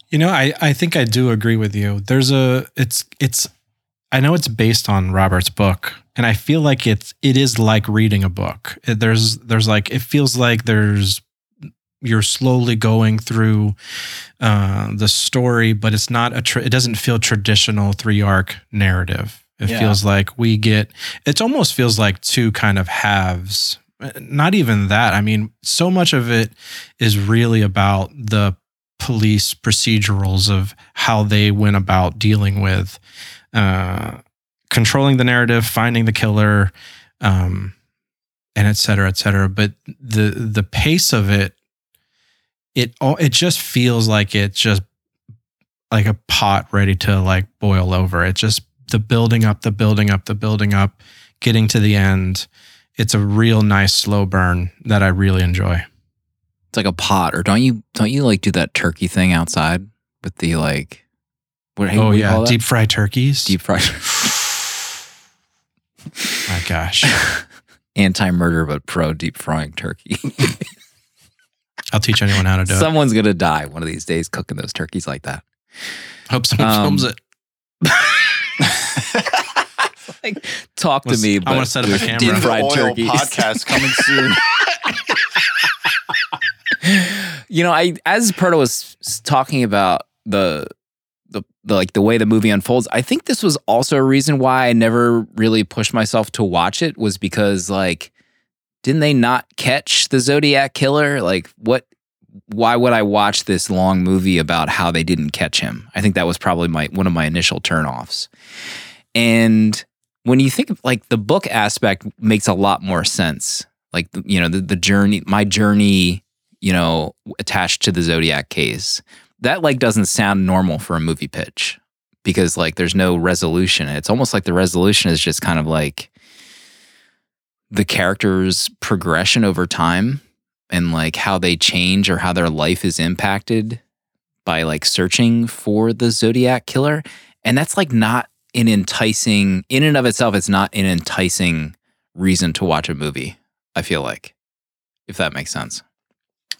You know, I, I think I do agree with you. There's a it's it's I know it's based on Robert's book, and I feel like it's it is like reading a book. It- there's there's like it feels like there's you're slowly going through uh, the story, but it's not a tra- it doesn't feel traditional three arc narrative. It Yeah. feels like we get it almost feels like two kind of halves. Not even that. I mean, so much of it is really about the police procedurals of how they went about dealing with uh, controlling the narrative, finding the killer, um, and et cetera, et cetera. But the the pace of it, it it just feels like it's just like a pot ready to like boil over. It just the building up, the building up, the building up, getting to the end. It's a real nice slow burn that I really enjoy. It's like a pot, or don't you don't you like do that turkey thing outside with the like? What, oh what yeah, deep fried turkeys. deep fried. My gosh. Anti-murder but pro deep frying turkey. I'll teach anyone how to do it. Someone's gonna die one of these days cooking those turkeys like that. Hope someone um, films it. Like, talk to me. I wanna set up a camera. Deep fried Oil turkeys. podcast coming soon. you know, I as Proto was talking about the, the the like the way the movie unfolds, I think this was also a reason why I never really pushed myself to watch it was because like didn't they not catch the Zodiac killer? Like what why would I watch this long movie about how they didn't catch him? I think that was probably my one of my initial turnoffs. And when you think of like the book aspect makes a lot more sense. Like you know the, the journey, my journey, you know, attached to the Zodiac case. That like doesn't sound normal for a movie pitch because like there's no resolution. It's almost like the resolution is just kind of like the character's progression over time and like how they change or how their life is impacted by like searching for the Zodiac killer. And that's like not an enticing, in and of itself, it's not an enticing reason to watch a movie, I feel like, if that makes sense.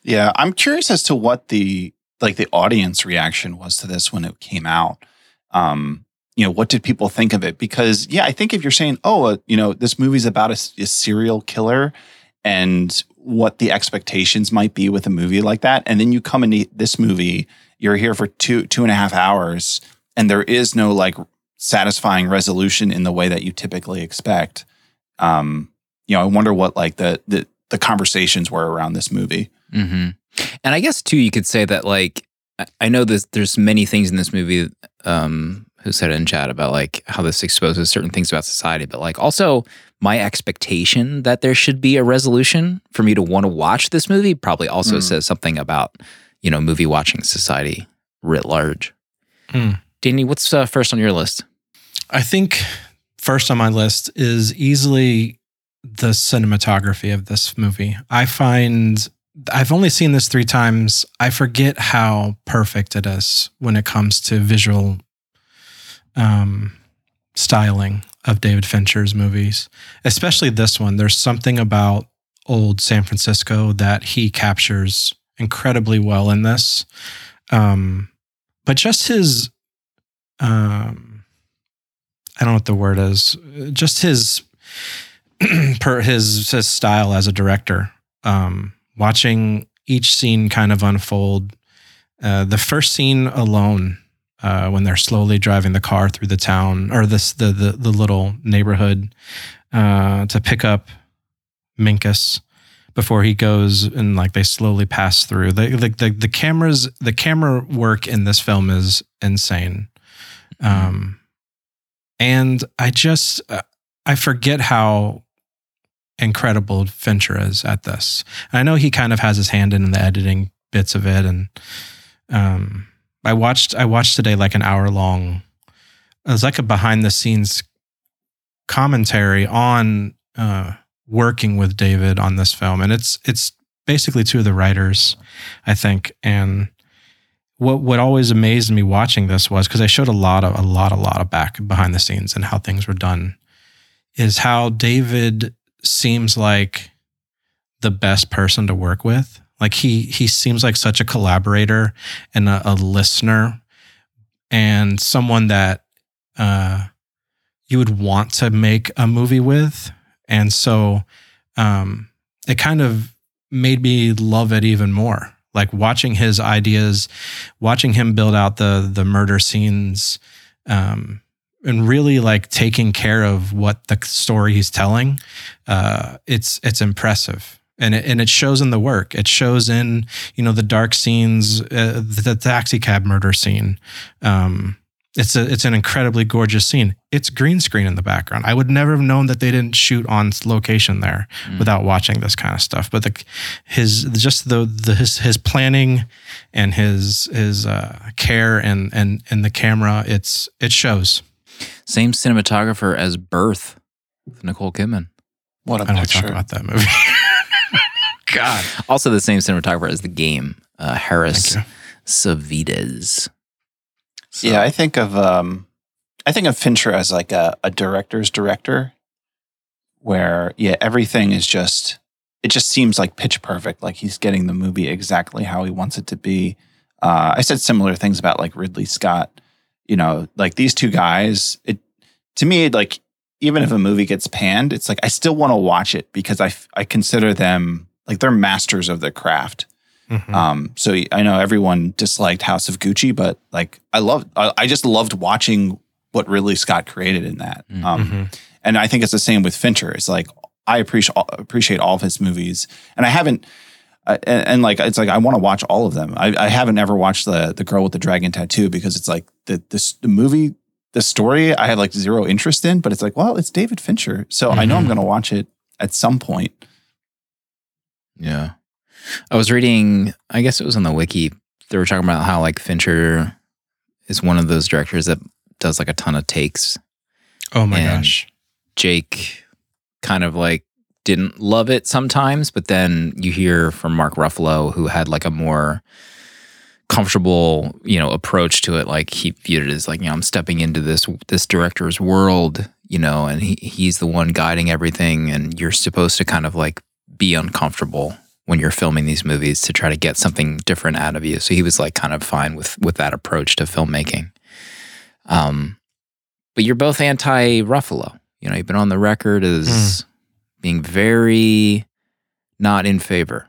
Yeah, I'm curious as to what the like the audience reaction was to this when it came out. Um, you know, what did people think of it? Because yeah, I think if you're saying, oh, uh, you know, this movie's about a serial killer and what the expectations might be with a movie like that, and then you come into this movie, you're here for two two and a half hours, and there is no like satisfying resolution in the way that you typically expect. Um, you know, I wonder what like the the the conversations were around this movie. hmm And I guess too, you could say that like I- I know this, there's many things in this movie. Um, who said it in chat about like how this exposes certain things about society, but like also my expectation that there should be a resolution for me to want to watch this movie probably also Mm. says something about you know movie watching society writ large. Mm. Danny, what's uh, first on your list? I think first on my list is easily the cinematography of this movie. I find I've only seen this three times. I forget how perfect it is when it comes to visual um, styling of David Fincher's movies, especially this one. There's something about old San Francisco that he captures incredibly well in this. Um, but just his, um, I don't know what the word is, just his, per his his style as a director. Um, watching each scene kind of unfold. Uh, the first scene alone, uh, when they're slowly driving the car through the town or this the the, the little neighborhood uh, to pick up Minkus before he goes and like they slowly pass through. The, the the the cameras the camera work in this film is insane. Um, and I just uh, I forget how incredible Fincher is at this. I know he kind of has his hand in the editing bits of it, and um, I watched I watched today like an hour long. It was like a behind the scenes commentary on uh, working with David on this film, and it's it's basically two of the writers, I think, and what what always amazed me watching this was because I showed a lot of a lot a lot of back behind the scenes and how things were done, is how David seems like the best person to work with. Like he he seems like such a collaborator and a, a listener and someone that uh, you would want to make a movie with. And so um, it kind of made me love it even more. Like watching his ideas, watching him build out the the murder scenes, um, and really like taking care of what the story he's telling. Uh, it's it's impressive, and it, and it shows in the work. It shows in you know the dark scenes, uh, the, the taxi cab murder scene. Um, it's a it's an incredibly gorgeous scene. It's green screen in the background. I would never have known that they didn't shoot on location there Mm. without watching this kind of stuff. But the his just the the his his planning and his his uh, care and and and the camera. It's it shows. Same cinematographer as Birth with Nicole Kidman. What a I don't want to talk about that movie. God, Also, the same cinematographer as The Game, uh, Harris thank you. Savides. So- Yeah, I think of um, I think of Fincher as like a, a director's director. where yeah, everything is just it just seems like pitch perfect. Like he's getting the movie exactly how he wants it to be. Uh, I said similar things about like Ridley Scott. You know, like these two guys. It to me, like even if a movie gets panned, it's like I still want to watch it because I I consider them like they're masters of their craft. Mhm. Um, so I know everyone disliked House of Gucci, but like I love, I, I just loved watching what Ridley Scott created in that. Mhm. Um, Mhm. and I think it's the same with Fincher. It's like I appreciate appreciate all of his movies, and I haven't. Uh, and, and like it's like I want to watch all of them. I, I haven't ever watched the the girl with the dragon tattoo because it's like the this the movie the story I had like zero interest in, but it's like well it's David Fincher, so I know I'm Mhm. going to watch it at some point. Yeah. I was reading, I guess it was on the wiki. They were talking about how like Fincher is one of those directors that does like a ton of takes. Oh my And- gosh. Jake kind of like didn't love it sometimes, but then you hear from Mark Ruffalo who had like a more comfortable, you know, approach to it. Like he viewed it as like, you know, I'm stepping into this this director's world, you know, and he he's the one guiding everything and you're supposed to kind of like be uncomfortable when you're filming these movies to try to get something different out of you. So he was like kind of fine with with that approach to filmmaking. Um but you're both anti Ruffalo. You know, you've been on the record as being very not in favor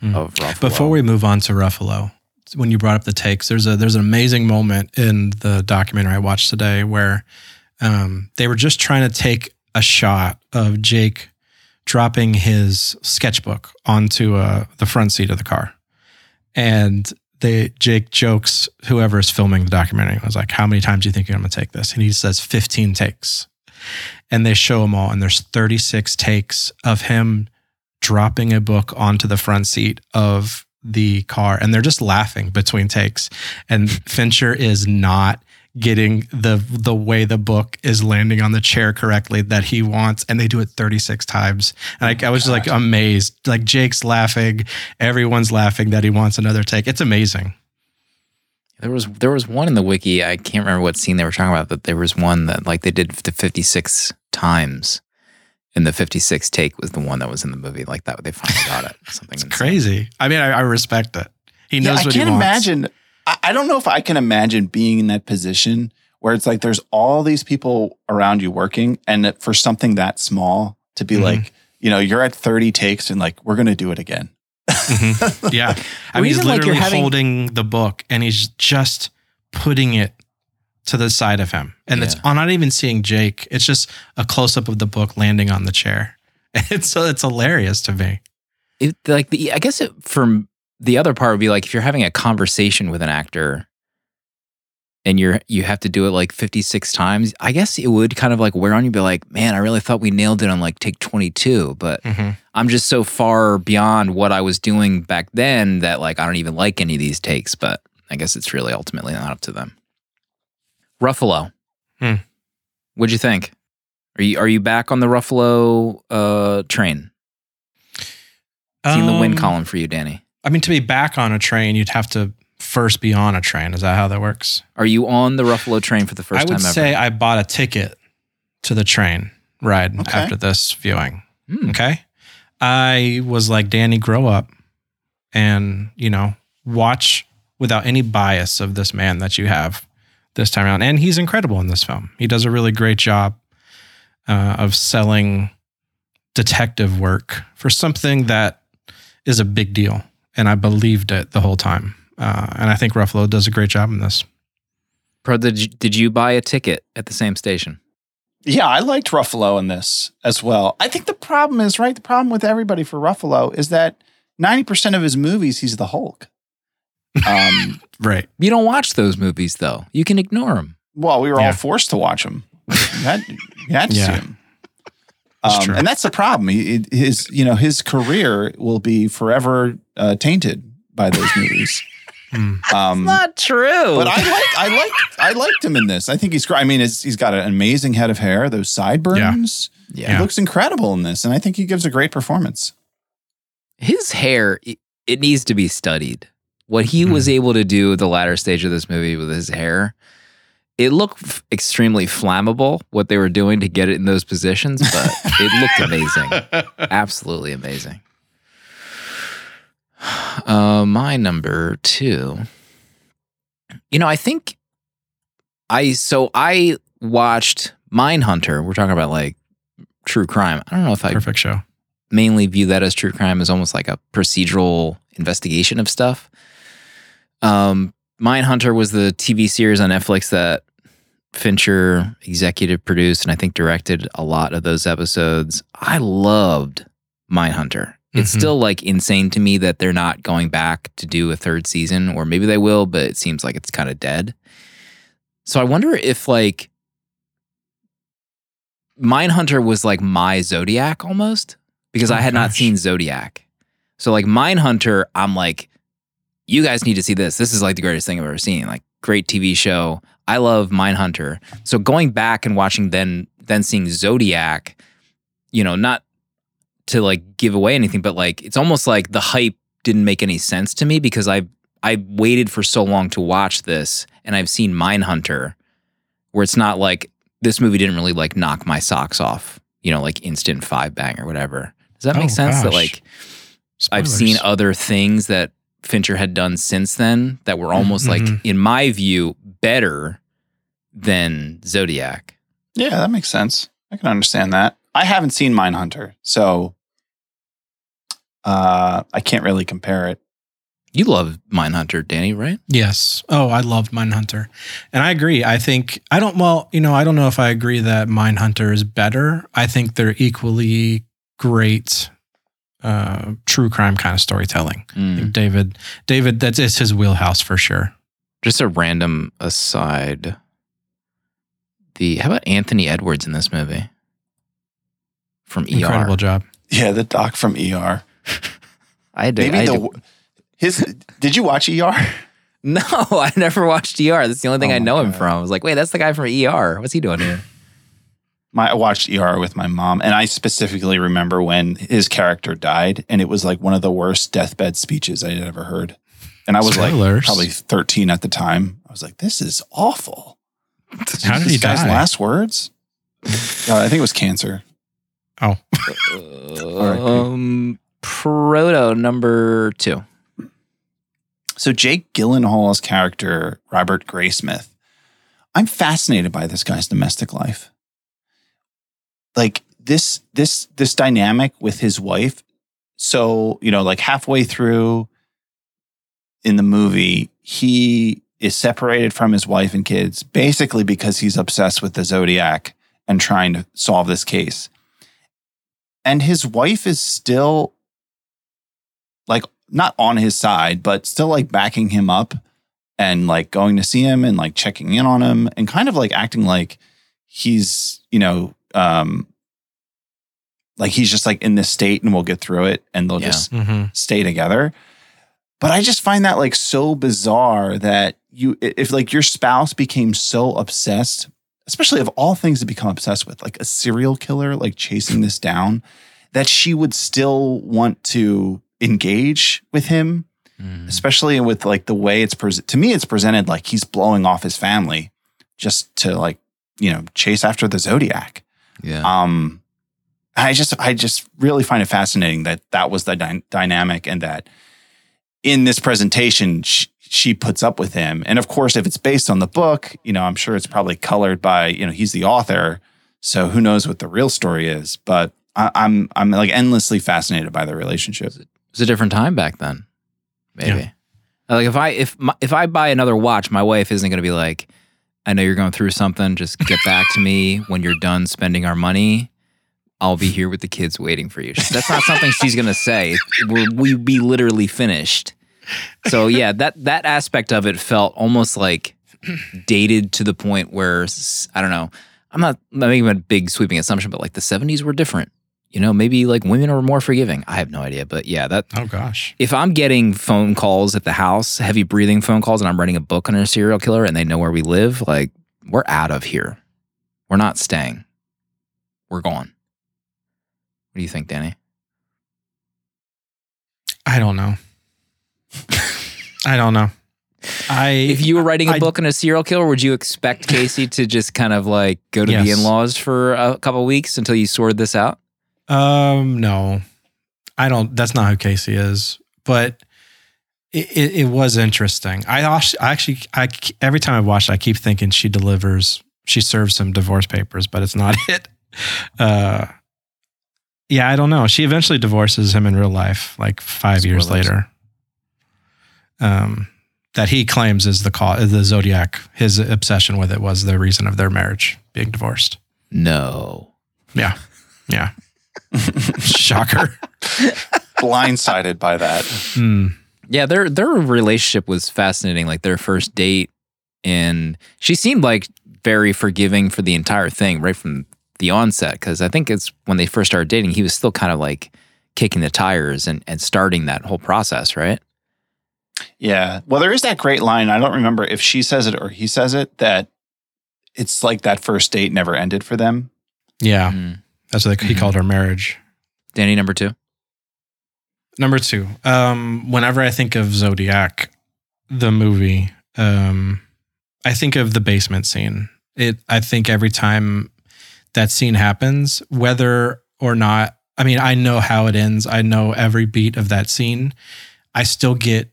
Hmm. of Ruffalo. Before we move on to Ruffalo, when you brought up the takes, there's a there's an amazing moment in the documentary I watched today where um, they were just trying to take a shot of Jake dropping his sketchbook onto uh, the front seat of the car, and they Jake jokes whoever is filming the documentary was like, "How many times do you think you're going to take this?" And he says, "15 takes." And they show them all, and there's 36 takes of him dropping a book onto the front seat of the car and they're just laughing between takes and Fincher is not getting the the way the book is landing on the chair correctly that he wants and they do it 36 times and I, I was just like oh amazed like Jake's laughing everyone's laughing that he wants another take it's amazing There was there was one in the wiki. I can't remember what scene they were talking about, but there was one that like they did the 56 times, and the 56 take was the one that was in the movie. Like that, they finally got it. Something it's crazy I mean I, I respect it he Yeah, knows I what can't imagine. I, I don't know if I can imagine being in that position where it's like there's all these people around you working, and that for something that small to be Mhm. like, you know, you're at 30 takes and like we're gonna do it again. Mhm. Yeah. I mean, he's even, like, literally having- holding the book and he's just putting it to the side of him. And it's Yeah. I'm not even seeing Jake. It's just a close up of the book landing on the chair. It's it's hilarious to me. It, like the I guess it from the other part would be like if you're having a conversation with an actor. And you're you have to do it like 56 times. I guess it would kind of like wear on you. Be like, man, I really thought we nailed it on like take 22, but I'm just so far beyond what I was doing back then that like I don't even like any of these takes, but I guess it's really ultimately not up to them. Ruffalo. Hmm. What'd you think? Are you are you back on the Ruffalo uh, train? Seen the win Um, column for you, Danny. I mean, to be back on a train, you'd have to first be on a train. Is that how that works? Are you on the Ruffalo train for the first time I would say? I bought a ticket to the train ride Okay. after this viewing. Hmm. Okay. I was like, Danny, grow up and, you know, watch without any bias of this man that you have this time around. And he's incredible in this film. He does a really great job uh, of selling detective work for something that is a big deal. And I believed it the whole time. Uh, and I think Ruffalo does a great job in this. Pro, did you, did you buy a ticket at the same station? Yeah, I liked Ruffalo in this as well. I think the problem is right. The problem with everybody for Ruffalo is that 90% of his movies, he's the Hulk. Um, Right. You don't watch those movies though. You can ignore them. well, we were Yeah. all forced to watch them. You had, you had to Yeah. see him. That's Um, and that's the problem. He, his, you know, his career will be forever uh, tainted by those movies. Hmm. Um, Not true. but I like, I like, I liked him in this. I think he's. I mean, it's, he's got an amazing head of hair. Those sideburns. yeah. He looks incredible in this, and I think he gives a great performance. his hair it, it needs to be studied what he Hmm. was able to do at the latter stage of this movie with his hair it looked f- extremely flammable what they were doing to get it in those positions, but it looked amazing. Absolutely amazing. Uh, my number two. You know, I think I so I watched Mindhunter. We're talking about like true crime. I don't know if I Perfect show. mainly view that as true crime as almost like a procedural investigation of stuff. Um, Mindhunter was the TV series on Netflix that Fincher executive produced and I think directed a lot of those episodes. I loved Mindhunter. It's Mhm. still like insane to me that they're not going back to do a third season, or maybe they will, but it seems like it's kind of dead. So I wonder if like Mindhunter was like my Zodiac almost because I Oh, had not seen Zodiac. So like Mindhunter, I'm like, you guys need to see this. This is like the greatest thing I've ever seen. Like great TV show. I love Mindhunter. So going back and watching then then seeing Zodiac, you know, not to like give away anything, but like it's almost like the hype didn't make any sense to me because I I waited for so long to watch this and I've seen Mindhunter where it's not like this movie didn't really like knock my socks off, you know, like instant five bang or whatever. Does that make Oh, sense? That gosh. like I've seen other things that Fincher had done since then that were almost like, Mhm. in my view, better than Zodiac. Yeah, that makes sense. I can understand that. I haven't seen Mindhunter, so uh, I can't really compare it. You love Mindhunter, Danny, right? Yes. Oh, I loved Mindhunter. And I agree. I think, I don't, well, you know, I don't know if I agree that Mindhunter is better. I think they're equally great uh, true crime kind of storytelling. Mm. David, David, that's it's his wheelhouse for sure. Just a random aside. The how about Anthony Edwards in this movie? From ER. Incredible job. Yeah, the doc from ER. I had to, I Maybe had the to- his. Did you watch ER? No, I never watched ER. That's the only thing Oh I my know him from. I was like, wait, that's the guy from ER. What's he doing here? My I watched ER with my mom, and I specifically remember when his character died, and it was like one of the worst deathbed speeches I had ever heard. And I was like probably 13 at the time. I was like, "This is awful." How did this he guy's die? last words? Uh, I think it was cancer. Oh, um, Proto number two. So Jake Gyllenhaal's character, Robert Graysmith, I'm fascinated by this guy's domestic life. Like this, this, this dynamic with his wife. So, you know, like halfway through in the movie, he is separated from his wife and kids basically because he's obsessed with the Zodiac and trying to solve this case. And his wife is still like not on his side, but still like backing him up and like going to see him and like checking in on him and kind of like acting like he's, you know, um, like he's just like in this state and we'll get through it and they'll Yeah. just hmm stay together. But I just find that like so bizarre that you, if like your spouse became so obsessed, especially of all things to become obsessed with, like a serial killer, like chasing this down, that she would still want to engage with him, Mm. especially with like the way it's presented. To me, it's presented like he's blowing off his family just to like, you know, chase after the Zodiac. Yeah. Um, I just, I just really find it fascinating that that was the dy- dynamic, and that in this presentation she, she puts up with him. And of course, if it's based on the book, you know, I'm sure it's probably colored by, you know, he's the author, so who knows what the real story is. But I, I'm, I'm like endlessly fascinated by their relationship. It was a different time back then. Maybe. Yeah. Like if I if my, if I buy another watch, my wife isn't going to be like, "I know you're going through something. Just get back to me when you're done spending our money. I'll be here with the kids waiting for you." That's not something she's going to say. We'll we be literally finished. So yeah, that that aspect of it felt almost like dated to the point where I don't know. I'm not making a big sweeping assumption, but like the 70s were different. You know, maybe like women are more forgiving. I have no idea, but yeah, that Oh gosh. if I'm getting phone calls at the house, heavy breathing phone calls, and I'm writing a book on a serial killer and they know where we live, like we're out of here. We're not staying. We're gone. What do you think, Danny? I don't know. I don't know. I if you were writing a I- book on a serial killer, would you expect Casey to just kind of like go to the in-laws for a couple weeks until you sort this out? Um, no, I don't. That's not who Casey is. But it, it, it was interesting. I actually, I actually, I every time I watch, it, I keep thinking she delivers. She serves some divorce papers, but it's not it. Uh, yeah, I don't know. She eventually divorces him in real life, like five years later. Um, that he claims is the cause, the zodiac. His obsession with it was the reason of their marriage being divorced. No. Yeah, yeah. Shocker. Blindsided by that. Hmm. Yeah, their their relationship was fascinating. Like their first date, and she seemed like very forgiving for the entire thing right from the onset. Because I think it's when they first started dating, he was still kind of like kicking the tires and and starting that whole process, right? Yeah. Well, there is that great line. I don't remember if she says it or he says it that it's like that first date never ended for them. Yeah, Mm. That's what he Mhm. called our marriage. Danny, number two. Number two, um, whenever I think of Zodiac, the movie, um, I think of the basement scene. It, I think every time that scene happens, whether or not, I mean, I know how it ends. I know every beat of that scene. I still get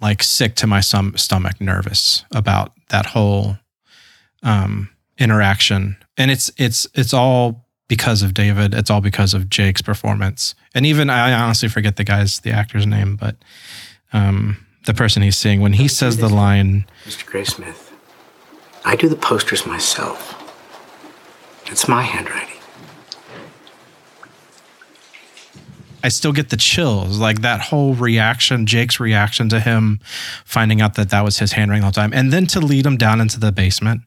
like sick to my stom- stomach, nervous about that whole um, interaction, and it's it's it's all because of David. It's all because of Jake's performance. And even I honestly forget the guy's the actor's name, but um, the person he's seeing when he says the line, Mr. Graysmith, I do the posters myself. It's my handwriting. I still get the chills. Like that whole reaction, Jake's reaction to him finding out that that was his handwriting all the whole time, and then to lead him down into the basement.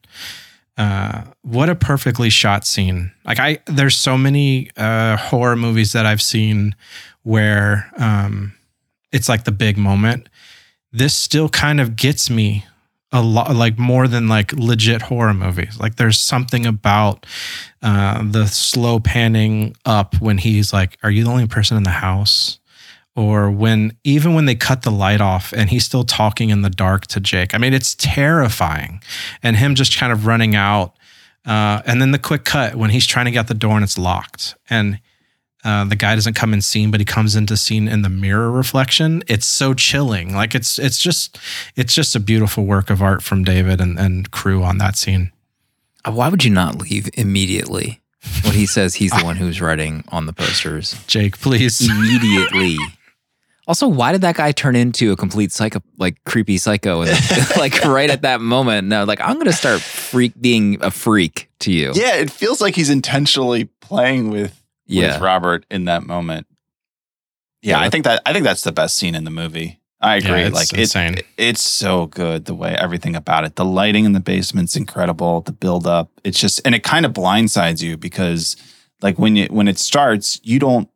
Uh, what a perfectly shot scene! Like I, there's so many uh, horror movies that I've seen where um, it's like the big moment. This still kind of gets me a lot, like more than like legit horror movies. Like there's something about uh, the slow panning up when he's like, "Are you the only person in the house?" Or when even when they cut the light off and he's still talking in the dark to Jake. I mean, it's terrifying, and him just kind of running out. Uh, and then the quick cut when he's trying to get out the door and it's locked, and uh, the guy doesn't come in scene, but he comes into scene in the mirror reflection. It's so chilling. Like it's it's just it's just a beautiful work of art from David and, and crew on that scene. Uh, Why would you not leave immediately when he says he's the one who's writing on the posters? Jake, please. Immediately. Also, why did that guy turn into a complete psycho, like creepy psycho, and like right at that moment? No, like I'm gonna start freak being a freak to you. Yeah, it feels like he's intentionally playing with, yeah. with Robert in that moment. Yeah, Yeah, I think that I think that's the best scene in the movie. I agree. Yeah, it's like insane. It, it's so good the way everything about it. The lighting in the basement's incredible. The build up. It's just and it kind of blindsides you because like when you when it starts, you don't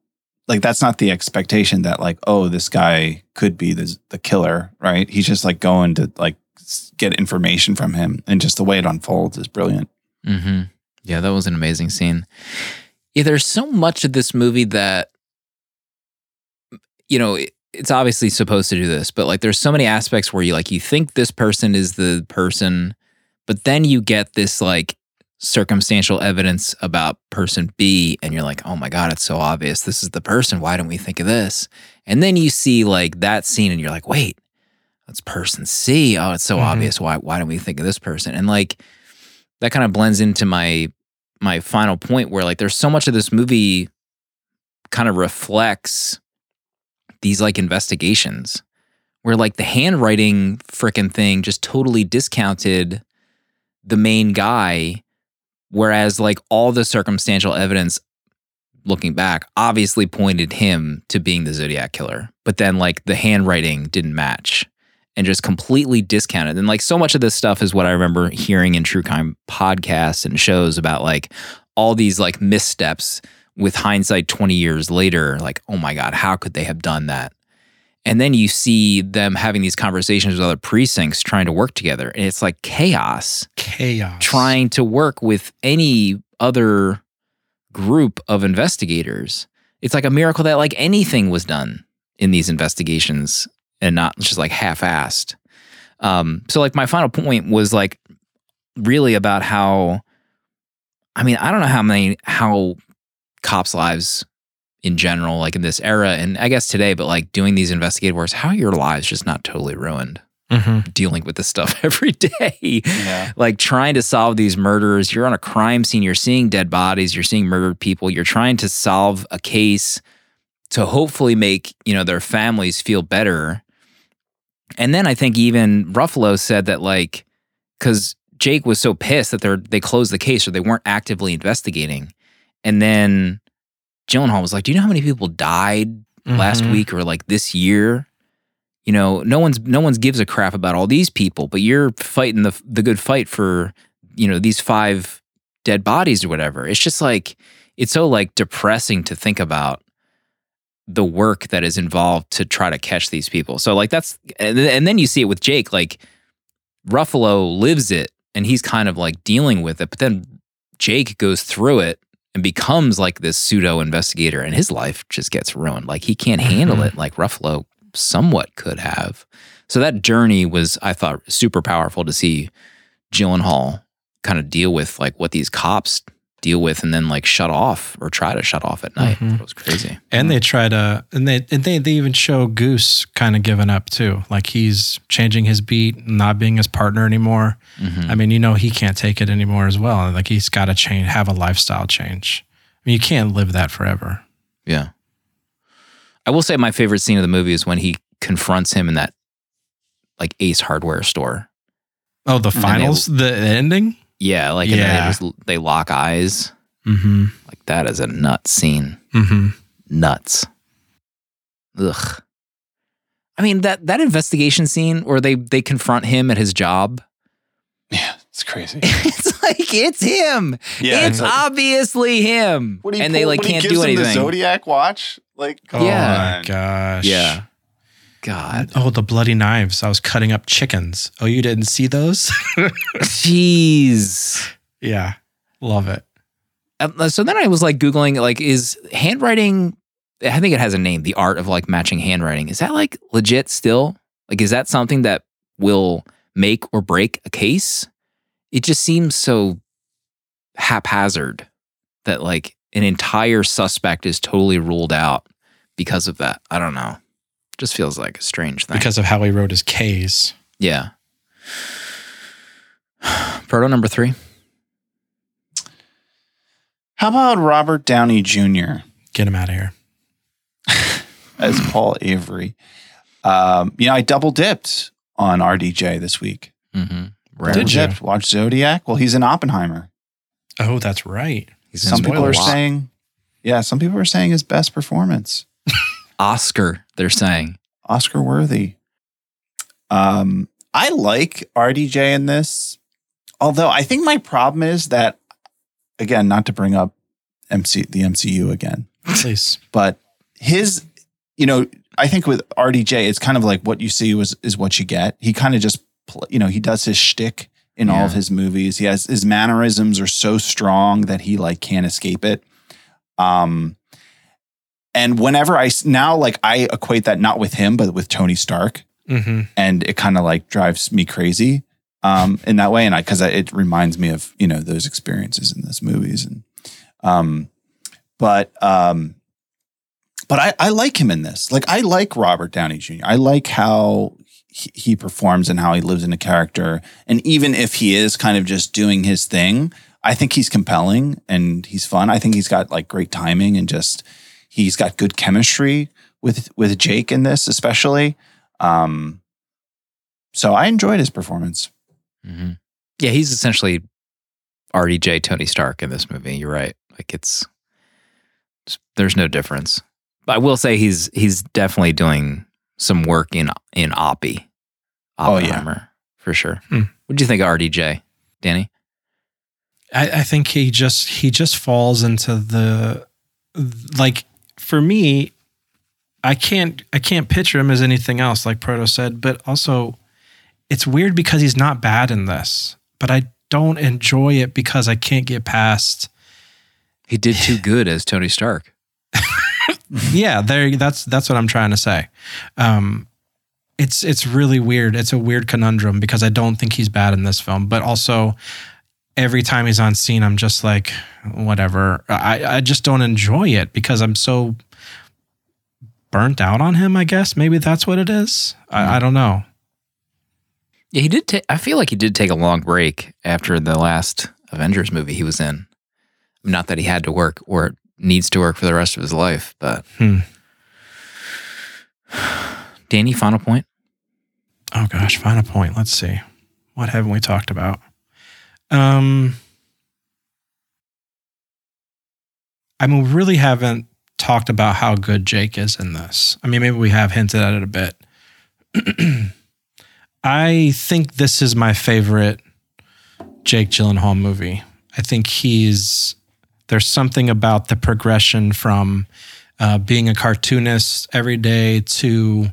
like that's not the expectation that like oh this guy could be the the killer, right? He's just like going to like get information from him and just the way it unfolds is brilliant. hmm Yeah, that was an amazing scene. Yeah, there's so much of this movie that, you know, it, it's obviously supposed to do this, but like there's so many aspects where you like you think this person is the person, but then you get this like circumstantial evidence about person B, and you're like, oh my god, it's so obvious. This is the person. Why didn't we think of this? And then you see like that scene, and you're like, wait, that's person C. Oh, it's so Mhm. obvious. Why why didn't we think of this person? And like that kind of blends into my my final point where like there's so much of this movie kind of reflects these like investigations where like the handwriting frickin' thing just totally discounted the main guy whereas like all the circumstantial evidence looking back obviously pointed him to being the zodiac killer but then like the handwriting didn't match and just completely discounted. And like so much of this stuff is what I remember hearing in true crime podcasts and shows about like all these like missteps with hindsight 20 years later. Like, oh my God, how could they have done that? And then you see them having these conversations with other precincts trying to work together. And it's like chaos Chaos. trying to work with any other group of investigators. It's like a miracle that like anything was done in these investigations and not just like half-assed. Um, so like my final point was like really about how I mean, I don't know how many how cops' lives in general, like in this era, and I guess today, but like doing these investigative works, how your lives just not totally ruined Mm-hmm. dealing with this stuff every day? Yeah. like trying to solve these murders. You're on a crime scene, you're seeing dead bodies, you're seeing murdered people, you're trying to solve a case to hopefully make, you know, their families feel better. And then I think even Ruffalo said that like cuz Jake was so pissed that they're they closed the case or they weren't actively investigating. And then Gyllenhaal was like, "Do you know how many people died last Mhm. week or like this year?" You know, no one's no one's gives a crap about all these people, but you're fighting the the good fight for you know these five dead bodies or whatever. It's just like it's so like depressing to think about the work that is involved to try to catch these people. So like that's and and then you see it with Jake like Ruffalo lives it and he's kind of like dealing with it, but then Jake goes through it and becomes like this pseudo investigator and his life just gets ruined. Like he can't handle Mhm. it like Ruffalo somewhat could have. So that journey was I thought super powerful to see Gyllenhaal kind of deal with like what these cops deal with and then like shut off or try to shut off at night. Mhm. It was crazy. And they try to, and they and they they even show Goose kind of giving up too. Like he's changing his beat, not being his partner anymore. Mhm. I mean, you know, he can't take it anymore as well. And Like he's got to change, have a lifestyle change. I mean, you can't live that forever. Yeah. I will say my favorite scene of the movie is when he confronts him in that like Ace Hardware store. Oh, the then they- finals, the ending. Yeah, like and Yeah. they just they lock eyes. Mm-hmm. Like that is a nut scene. Mm-hmm. Nuts. Ugh. I mean that that investigation scene where they they confront him at his job. Yeah, it's crazy. it's like it's him. Yeah, it's it's like- obviously him. When he and they like can't gives do anything. The Zodiac watch, like come Yeah. Oh my on. gosh. yeah. God. Oh, the bloody knives. I was cutting up chickens. Oh, you didn't see those? Jeez. yeah. Love it. Uh, so then I was like googling like is handwriting I think it has a name, the art of like matching handwriting. Is that like legit still? Like is that something that will make or break a case? It just seems so haphazard that like an entire suspect is totally ruled out because of that. I don't know. Just feels like a strange thing. Because of how he wrote his K's. yeah. Proto number 3. How about Robert Downey Jr. Get him out of here. as Paul Avery? Um, you know, I double dipped on RDJ this week. Mhm. Double Did you? dipped. Watch Zodiac. Well, he's in Oppenheimer. Oh, that's right. He's Some people are saying, yeah, some people are saying his best performance, Oscar, they're saying. Oscar worthy. Um, I like RDJ in this, although I think my problem is that, again, not to bring up MC the MCU again, Please. but his, you know, I think with RDJ, it's kind of like what you see was is what you get. He kind of just, you know, he does his shtick in all of his movies. He has his mannerisms are so strong that he like can't escape it. Um, and whenever I now like I equate that not with him but with Tony Stark, Mm-hmm. and it kind of like drives me crazy um, in that way. And I because it reminds me of you know those experiences in those movies and um, but um, but I, I like him in this. Like I like Robert Downey Jr. I like how he, he performs and how he lives in a character. And even if he is kind of just doing his thing, I think he's compelling and he's fun. I think he's got like great timing and just he's got good chemistry with with Jake in this, especially. Um, so I enjoyed his performance. hmm Yeah, he's essentially RDJ Tony Stark in this movie. You're right. Like it's, it's- there's no difference. But I will say he's he's definitely doing some work in in Oppie. Oh, yeah. For sure. Hmm. What do you think of RDJ, Danny? I, I think he just he just falls into the like for me I can't I can't picture him as anything else like Proto said but also it's weird because he's not bad in this but I don't enjoy it because I can't get past He did too good as Tony Stark. yeah there that's that's what I'm trying to say um it's it's really weird. It's a weird conundrum because I don't think he's bad in this film, but also every time he's on scene, I'm just like, whatever. I, I just don't enjoy it because I'm so burnt out on him, I guess. Maybe that's what it is. I, I don't know. Yeah, he did. Ta- I feel like he did take a long break after the last Avengers movie he was in. Not that he had to work or needs to work for the rest of his life, but. Hmm. Danny, final point. Oh gosh, final point. Let's see. What haven't we talked about? Um I mean, we really haven't talked about how good Jake is in this. I mean, maybe we have hinted at it a bit. I think this is my favorite Jake Gyllenhaal movie. I think he's there's something about the progression from uh, being a cartoonist every day to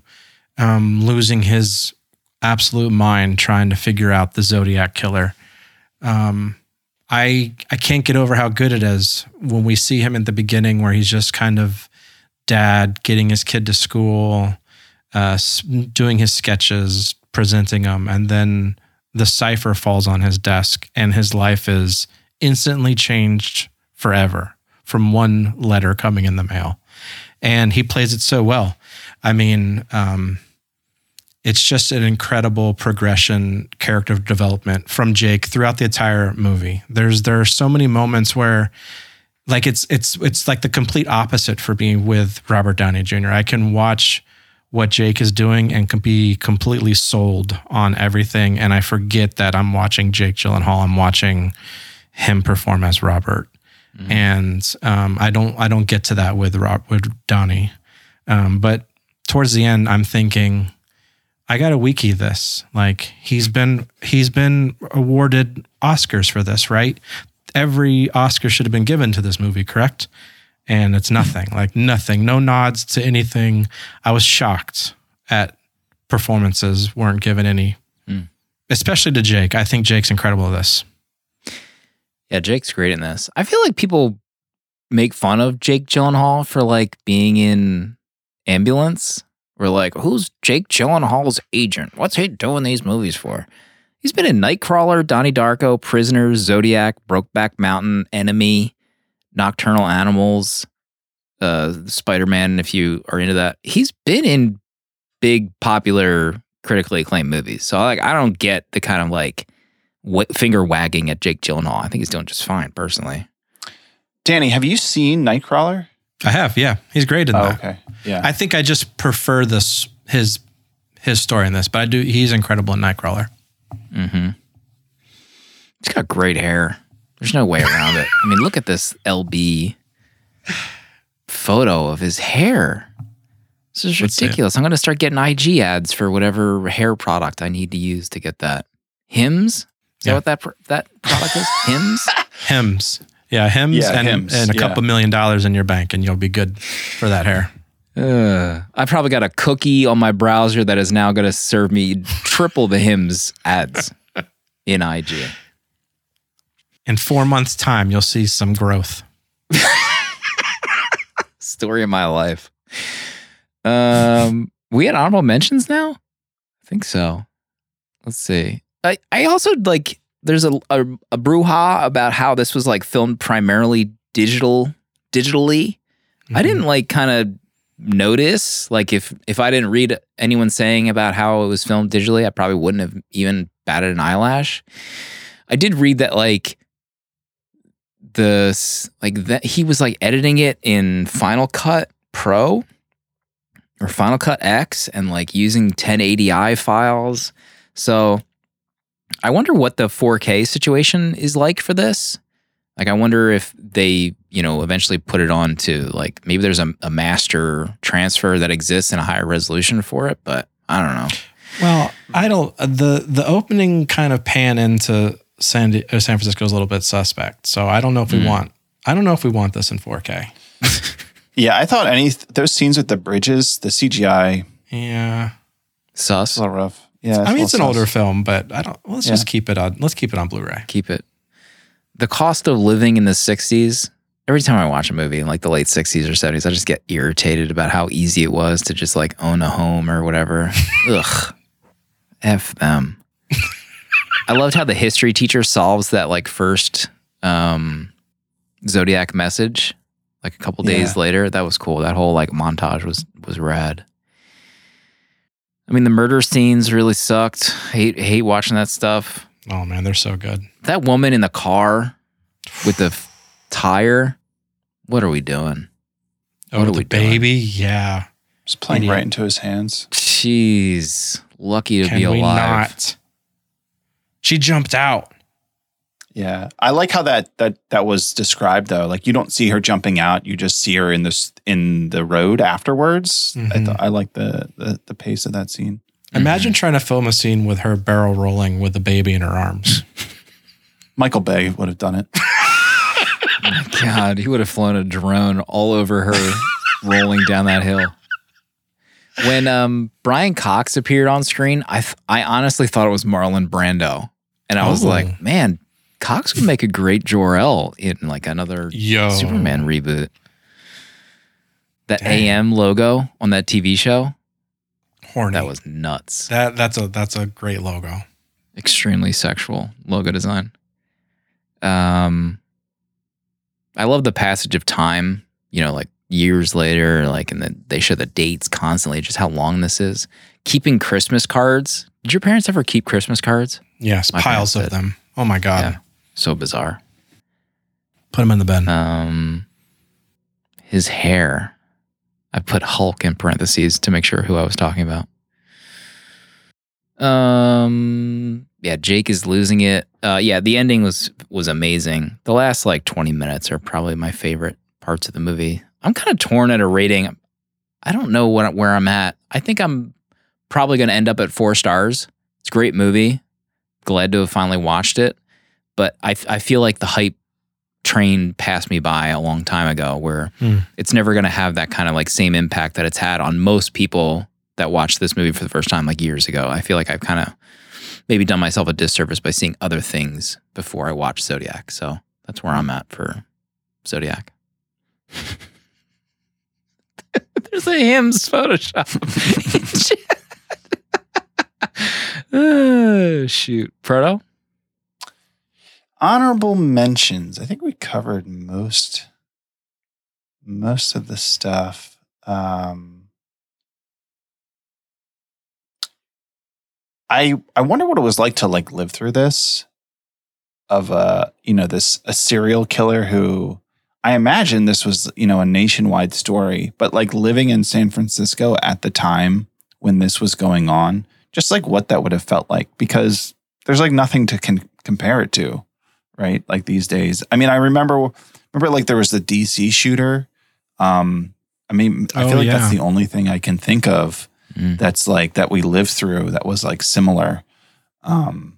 um, losing his absolute mind trying to figure out the Zodiac killer. Um, I I can't get over how good it is when we see him at the beginning, where he's just kind of dad getting his kid to school, uh, doing his sketches, presenting them, and then the cipher falls on his desk, and his life is instantly changed forever from one letter coming in the mail, and he plays it so well. I mean, um, it's just an incredible progression, character development from Jake throughout the entire movie. There's there are so many moments where like it's it's it's like the complete opposite for being with Robert Downey Jr. I can watch what Jake is doing and can be completely sold on everything and I forget that I'm watching Jake Gyllenhaal. I'm watching him perform as Robert. And um, I don't I don't get to that with Rob with Downey. Um, but towards the end I'm thinking I got to wiki this. Like he's been he's been awarded Oscars for this, right? Every Oscar should have been given to this movie, correct? And it's nothing. like nothing. No nods to anything. I was shocked at performances weren't given any. Hmm. Especially to Jake. I think Jake's incredible at this. Yeah, Jake's great in this. I feel like people make fun of Jake Gyllenhaal for like being in Ambulance. We're like, who's Jake Gyllenhaal's agent? What's he doing these movies for? He's been in Nightcrawler, Donnie Darko, Prisoners, Zodiac, Brokeback Mountain, Enemy, Nocturnal Animals, uh, Spider Man. If you are into that, he's been in big, popular, critically acclaimed movies. So like, I don't get the kind of like w- finger wagging at Jake Gyllenhaal. I think he's doing just fine, personally. Danny, have you seen Nightcrawler? I have, yeah. He's great in Oh, that. okay. Yeah. I think I just prefer this his his story in this, but I do he's incredible in Nightcrawler. Mm-hmm. He's got great hair. There's no way around it. I mean, look at this LB photo of his hair. This is Let's ridiculous. I'm going to start getting IG ads for whatever hair product I need to use to get that. Hims? Is Yeah. that what that pr- that product is? Hims? Hims. Yeah, Hims Yeah, and, and a yeah. couple million dollars in your bank and you'll be good for that hair. Uh, I probably got a cookie on my browser that is now going to serve me triple the Hims ads in IG. In four months' time, you'll see some growth. story of my life. Um, we had honorable mentions now. I think so. Let's see. I I also like. There's a a, a brouhaha about how this was like filmed primarily digital digitally. I mm-hmm. didn't like kind of notice like if if I didn't read anyone saying about how it was filmed digitally, I probably wouldn't have even batted an eyelash. I did read that like the like that he was like editing it in Final Cut Pro or Final Cut X and like using 1080i files. So I wonder what the 4K situation is like for this. Like I wonder if they, you know, eventually put it on to like maybe there's a, a master transfer that exists in a higher resolution for it, but I don't know. Well, I don't. uh, the The opening kind of pan into San Di- uh, San Francisco is a little bit suspect. So I don't know if we Mm. want. I don't know if we want this in 4K. yeah, I thought any those scenes with the bridges, the CGI, Yeah, Sus. it's a little rough. Yeah, I mean it's an older film, but I don't. Let's just keep it on. Let's keep it on Blu-ray. keep it. The cost of living in the 60s every time I watch a movie in like the late 60s or 70s, I just get irritated about how easy it was to just like own a home or whatever. Ugh. F them. I loved how the history teacher solves that like first um, zodiac message like a couple days Yeah. later. That was cool. That whole like montage was was rad. I mean, the murder scenes really sucked. Hate hate watching that stuff. Oh man, they're so good. That woman in the car with the f- tire. What are we doing? Oh, What are the we doing? baby, yeah. Just playing Idiot. right into his hands. Jeez, lucky to Can be we alive. not? She jumped out. Yeah, I like how that that that was described though. Like you don't see her jumping out; you just see her in this in the road afterwards. I Mhm. thought I like the, the the pace of that scene. Imagine trying to film a scene with her barrel rolling with the baby in her arms. Michael Bay would have done it. God, he would have flown a drone all over her rolling down that hill. When um, Brian Cox appeared on screen, I th- I honestly thought it was Marlon Brando, and I was Oh. like, man, Cox would make a great Jor El in like another Yo. Superman reboot. That Dang. AM logo on that TV show Horny. that was nuts. that that's a that's a great logo. extremely sexual logo design. Um, I love the passage of time. You know, like years later, like and then they show the dates constantly, just how long this is. Keeping Christmas cards. Did your parents ever keep Christmas cards? Yes, My piles of them. Oh my god. Yeah. So bizarre. Put him in the bin. Um, his hair. I put Hulk in parentheses to make sure who I was talking about. Um, yeah, Jake is losing it. Uh, yeah, the ending was was amazing. The last like twenty minutes are probably my favorite parts of the movie. I'm kind of torn at a rating. I don't know what where I'm at. I think I'm probably going to end up at four stars. It's a great movie. Glad to have finally watched it, but I I feel like the hype train passed me by a long time ago where Hmm. it's never going to have that kind of like same impact that it's had on most people that watched this movie for the first time like years ago. I feel like I've kind of maybe done myself a disservice by seeing other things before I watched Zodiac. So that's where I'm at for Zodiac. There's a Hims Photoshop. oh, shoot. Proto? Honorable mentions. I think we covered most most of the stuff. Um, I I wonder what it was like to like live through this of a you know this a serial killer who I imagine this was you know a nationwide story, but like living in San Francisco at the time when this was going on, just like what that would have felt like because there's like nothing to con- compare it to, right? Like these days. I mean, I remember remember like there was the DC shooter. Um, I mean, I Oh, feel like yeah. that's the only thing I can think of Mm. that's like that we lived through that was like similar. Um,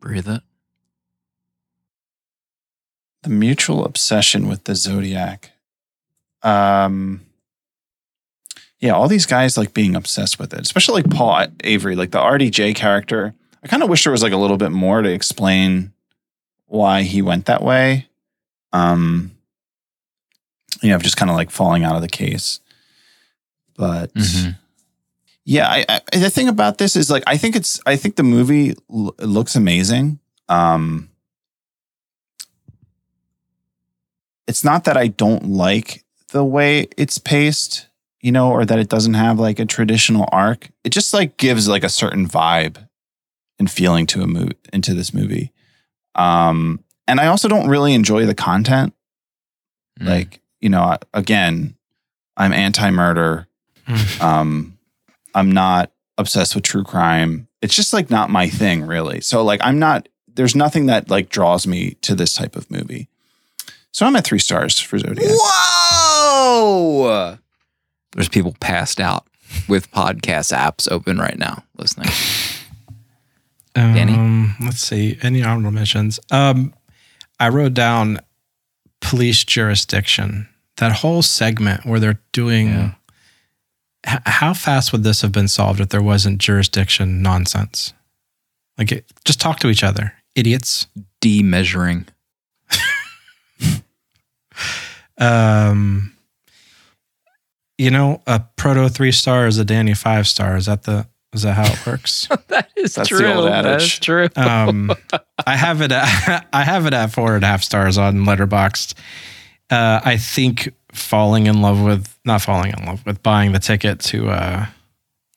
Breathe it. the mutual obsession with the zodiac. Um, yeah, all these guys like being obsessed with it, especially like Paul Avery, like the RDJ character. I kind of wish there was like a little bit more to explain why he went that way. Um, you know, just kind of like falling out of the case. But Mhm. yeah, I, I, the thing about this is like I think it's I think the movie l- looks amazing. Um, it's not that I don't like the way it's paced, you know, or that it doesn't have like a traditional arc. It just like gives like a certain vibe and feeling to a movie into this movie. Um, and I also don't really enjoy the content. Mm. Like, you know, again, I'm anti-murder. Um, I'm not obsessed with true crime. It's just like not my thing, really. So like, I'm not. There's nothing that like draws me to this type of movie. So I'm at three stars for Zodiac. Whoa! There's people passed out with podcast apps open right now listening. Danny? Um, let's see. Any honorable mentions? Um, I wrote down police jurisdiction. That whole segment where they're doing. Yeah. H- how fast would this have been solved if there wasn't jurisdiction nonsense? Like, it, just talk to each other, idiots. Demeasuring. Um, you know, a proto three star is a Danny five star. Is that the is that how it works? that is That's the true. old That adage. is true. um, I have it. At, I have it at four and a half stars on Letterboxd. Uh, I think falling in love with not falling in love with buying the ticket to uh,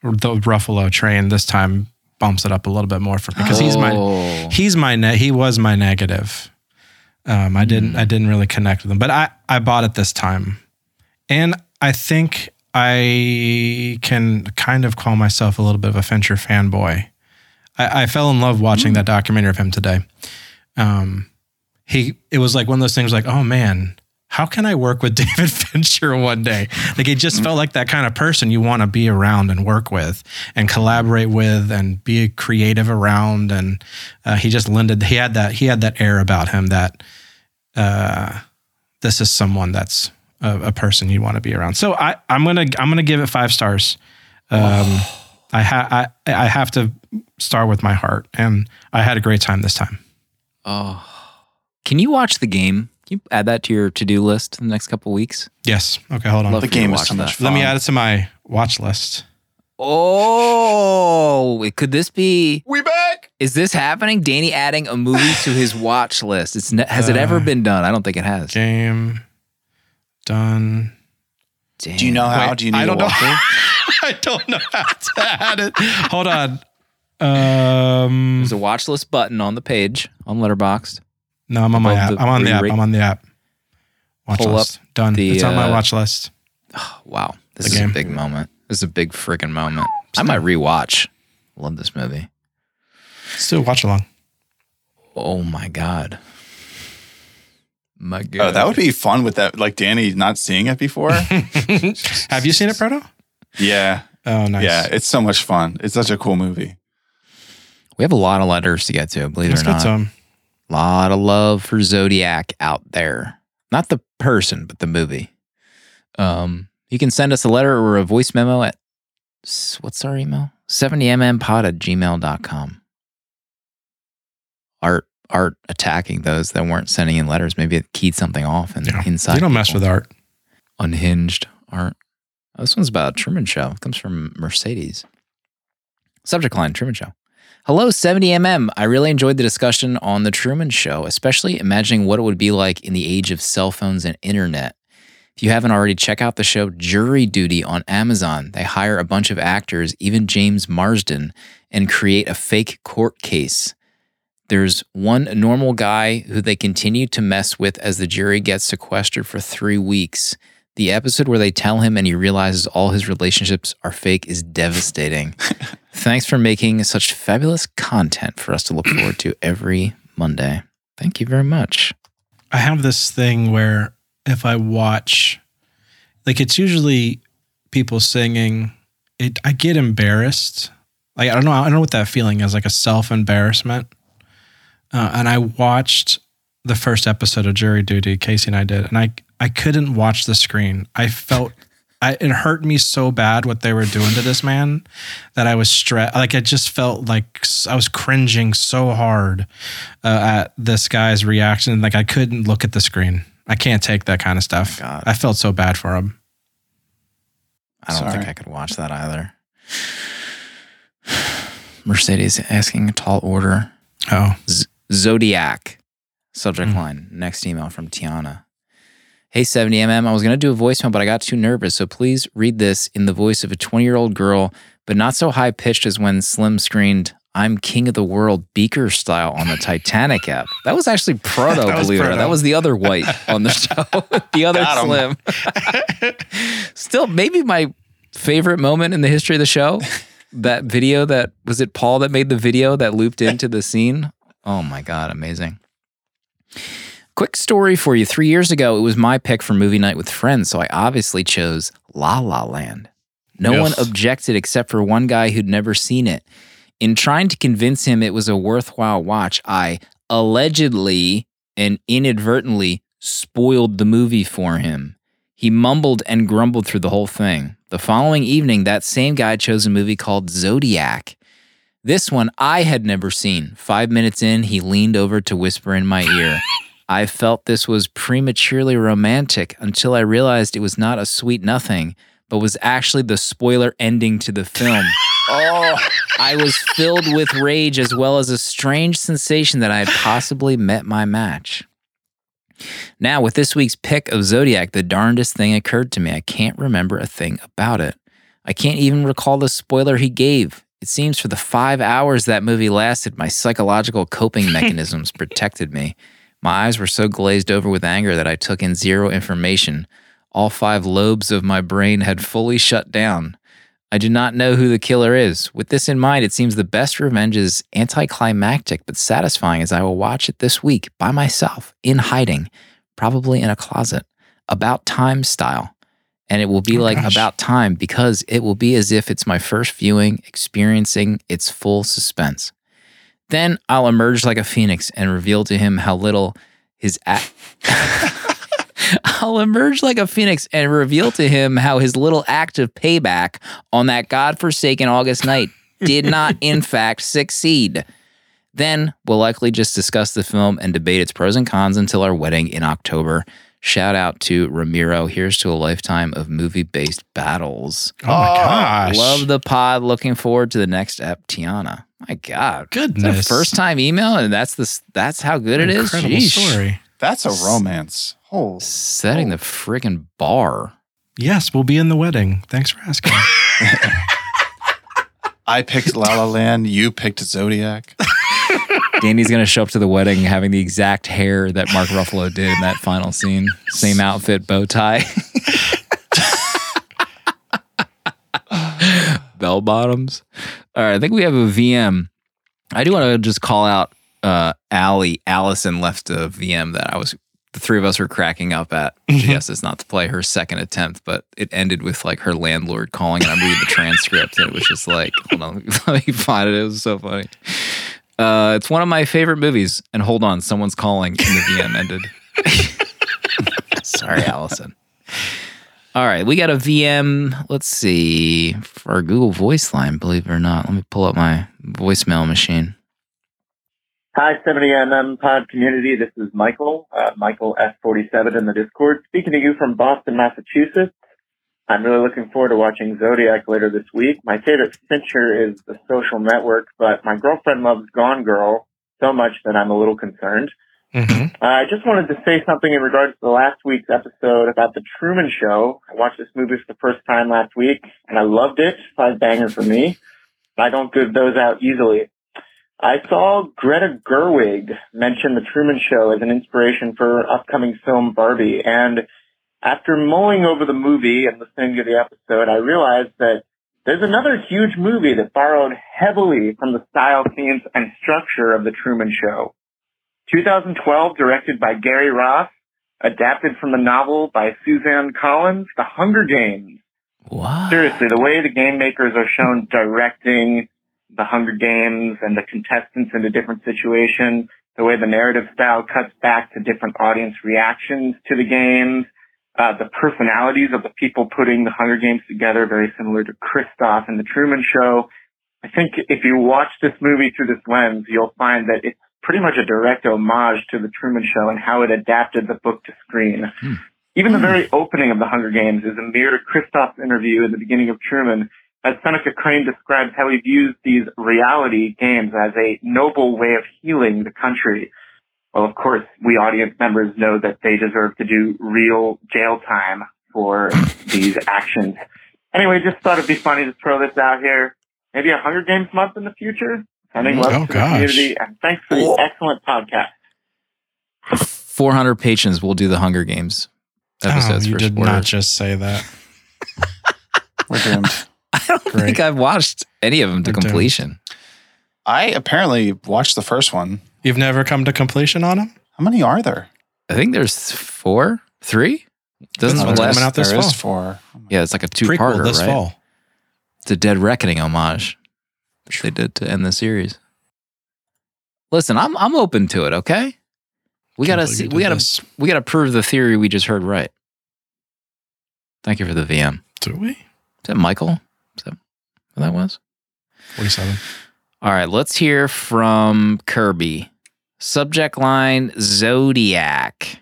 the Ruffalo train this time bumps it up a little bit more for me because he's my Oh. he's my ne- he was my negative. Um, I didn't I didn't really connect with him, but I I bought it this time, and I think I can kind of call myself a little bit of a Fincher fanboy. I, I fell in love watching that documentary of him today. Um, he it was like one of those things like oh man. How can I work with David Fincher one day? Like it just felt like that kind of person you want to be around and work with and collaborate with and be creative around. And uh, he just lended. He had that. He had that air about him that uh, this is someone that's a, a person you want to be around. So I, I'm gonna I'm gonna give it five stars. Um, I ha- I I have to start with my heart, and I had a great time this time. Oh. Can you watch the game? Can you add that to your to-do list in the next couple weeks? Yes. Okay. Hold on. Love The for you to game is watch so much that. fun. Let me add it to my watch list. Oh, wait, could this be? We back. Is this happening? Danny adding a movie to his watch list. It's ne- has it ever Uh, been done? I don't think it has. Game done. Damn. Do you know how? Wait, Do you need I don't a know. I don't know how to add it. Hold on. Um, There's a watch list button on the page on Letterboxd. no, I'm on my app. the I'm on the app. re-rate- I'm on the app. Watch Pull list. Done. the, it's on my uh, watch list. Oh, Wow, this The is game. a big moment. This is a big freaking moment. I might rewatch. Love this movie. Still watch along. Oh my god. My god. Oh, that would be fun with that. Like Danny not seeing it before. Have you seen it, Proto? yeah. Oh, nice. Yeah. It's so much fun. It's such a cool movie. We have a lot of letters to get to, believe Let's it or get not. some. lot of love for Zodiac out there. Not the person, but the movie. Um, you can send us a letter or a voice memo at what's our email? 70mmpod at gmail.com. Art art attacking those that weren't sending in letters. Maybe it keyed something off and Yeah. inside. You don't mess with art. unhinged art. Oh, this one's about Truman Show. It comes from Mercedes. Subject line Truman Show. Hello, 70mm. I really enjoyed the discussion on the Truman Show, especially imagining what it would be like in the age of cell phones and internet. If you haven't already, check out the show Jury Duty on Amazon. They hire a bunch of actors, even James Marsden, and create a fake court case. There's one normal guy who they continue to mess with as the jury gets sequestered for three weeks. The episode where they tell him and he realizes all his relationships are fake is devastating. Thanks for making such fabulous content for us to look forward to every Monday. Thank you very much. I have this thing where if I watch, like it's usually people singing, it I get embarrassed. Like I don't know, I don't know what that feeling is, like a self embarrassment. Uh, and I watched the first episode of Jury Duty, Casey and I did, and I I couldn't watch the screen. I felt. I, it hurt me so bad what they were doing to this man that I was stressed. Like I just felt like I was cringing so hard uh, at this guy's reaction. Like I couldn't look at the screen. I can't take that kind of stuff. God. I felt so bad for him. I don't think I could watch that either. Mercedes asking a tall order. Oh, Z- Zodiac. Subject Mm. line. Next email from Tiana. Hey 70mm, I was going to do a voicemail, but I got too nervous. So please read this in the voice of a 20 year old girl, but not so high pitched as when Slim screamed, I'm king of the world, beaker style on the Titanic app. That was actually Proto, That was believe it or not. That was the other white on the show, the other Slim. Still, maybe my favorite moment in the history of the show. That video that was it Paul that made the video that looped into the scene? Oh my God, amazing. Quick story for you. Three years ago, it was my pick for movie night with friends, so I obviously chose La La Land. No Yes. one objected except for one guy who'd never seen it. In trying to convince him it was a worthwhile watch, I allegedly and inadvertently spoiled the movie for him. He mumbled and grumbled through the whole thing. The following evening, that same guy chose a movie called Zodiac. This one I had never seen. Five minutes in, he leaned over to whisper in my ear. I felt this was prematurely romantic until I realized it was not a sweet nothing, but was actually the spoiler ending to the film. Oh, I was filled with rage as well as a strange sensation that I had possibly met my match. Now, with this week's pick of Zodiac, the darndest thing occurred to me. I can't remember a thing about it. I can't even recall the spoiler he gave. It seems for the five hours that movie lasted, my psychological coping mechanisms protected me. My eyes were so glazed over with anger that I took in zero information. All five lobes of my brain had fully shut down. I do not know who the killer is. With this in mind, it seems the best revenge is anticlimactic but satisfying as I will watch it this week by myself, in hiding, probably in a closet, about time style. And it will be Oh, like gosh. about time because it will be as if it's my first viewing, experiencing its full suspense. Then I'll emerge like a phoenix and reveal to him how little his act. I'll emerge like a phoenix and reveal to him how his little act of payback on that godforsaken August night did not, in fact, succeed. Then we'll likely just discuss the film and debate its pros and cons until our wedding in October. Shout out to Ramiro. Here's to a lifetime of movie based battles. Oh, my oh, gosh. Love the pod. Looking forward to the next ep, Tiana. My God. It's Goodness. a first time email, and that's the that's how good it is. Incredible Sheesh. story. that's a romance. Oh, Setting the friggin' bar. Yes, we'll be in the wedding. Thanks for asking. I picked La La Land. You picked Zodiac. Danny's gonna show up to the wedding having the exact hair that Mark Ruffalo did in that final scene. Same outfit, bow tie. Bell bottoms. All right, I think we have a VM. I do want to just call out uh Allie. Allison left a VM that I was the three of us were cracking up at. She asked us not to play her second attempt, but it ended with like her landlord calling and I'm reading the transcript and it was just like, hold on, let me find it. It was so funny. Uh, it's one of my favorite movies. And hold on, someone's calling and the VM ended. Sorry, Allison. All right, we got a VM. Let's see for our Google Voice line. Believe it or not, let me pull up my voicemail machine. Hi, 70MM pod community. This is Michael, uh, Michael S47 in the Discord, speaking to you from Boston, Massachusetts. I'm really looking forward to watching Zodiac later this week. My favorite Fincher is The Social Network, but my girlfriend loves Gone Girl so much that I'm a little concerned. hmm Uh, I just wanted to say something in regards to the last week's episode about the Truman Show. I watched this movie for the first time last week, and I loved it. Five banger for me. I don't give those out easily. I saw Greta Gerwig mention the Truman Show as an inspiration for her upcoming film Barbie, and after mulling over the movie and listening to the episode, I realized that there's another huge movie that borrowed heavily from the style, themes, and structure of the Truman Show. 2012, directed by Gary Ross, adapted from the novel by Suzanne Collins, The Hunger Games. What? Seriously, the way the game makers are shown directing the Hunger Games and the contestants into different situations, the way the narrative style cuts back to different audience reactions to the games, uh, the personalities of the people putting the Hunger Games together, very similar to Christof and the Truman Show. I think if you watch this movie through this lens, you'll find that it's pretty much a direct homage to the Truman Show and how it adapted the book to screen. Hmm. Even the very opening of the Hunger Games is a mirror to Christof's interview at the beginning of Truman, as Seneca Crane describes how he views these reality games as a noble way of healing the country. Well, of course, we audience members know that they deserve to do real jail time for these actions. Anyway, just thought it'd be funny to throw this out here. Maybe a Hunger Games month in the future. Sending mm, love Oh, to the gosh. community, and thanks for the excellent podcast. 400 patrons will do the Hunger Games episodes Oh, episodes you for did spoilers. not just say that. We're doomed. I don't Great. think I've watched any of them to We're doomed. completion. I apparently watched the first one. You've never come to completion on them? How many are there? I think there's four, three. Doesn't This the last? coming out this There is fall. four. Oh Yeah, it's like a Prequel two-parter, this right? fall. It's a Dead Reckoning homage that they did to end the series. Listen, I'm I'm open to it. Okay, we Can't gotta see. We gotta this. we gotta prove the theory we just heard right. Thank you for the VM. Do we? Is that Michael? Is that who that was? 47. All right, let's hear from Kirby. Subject line Zodiac.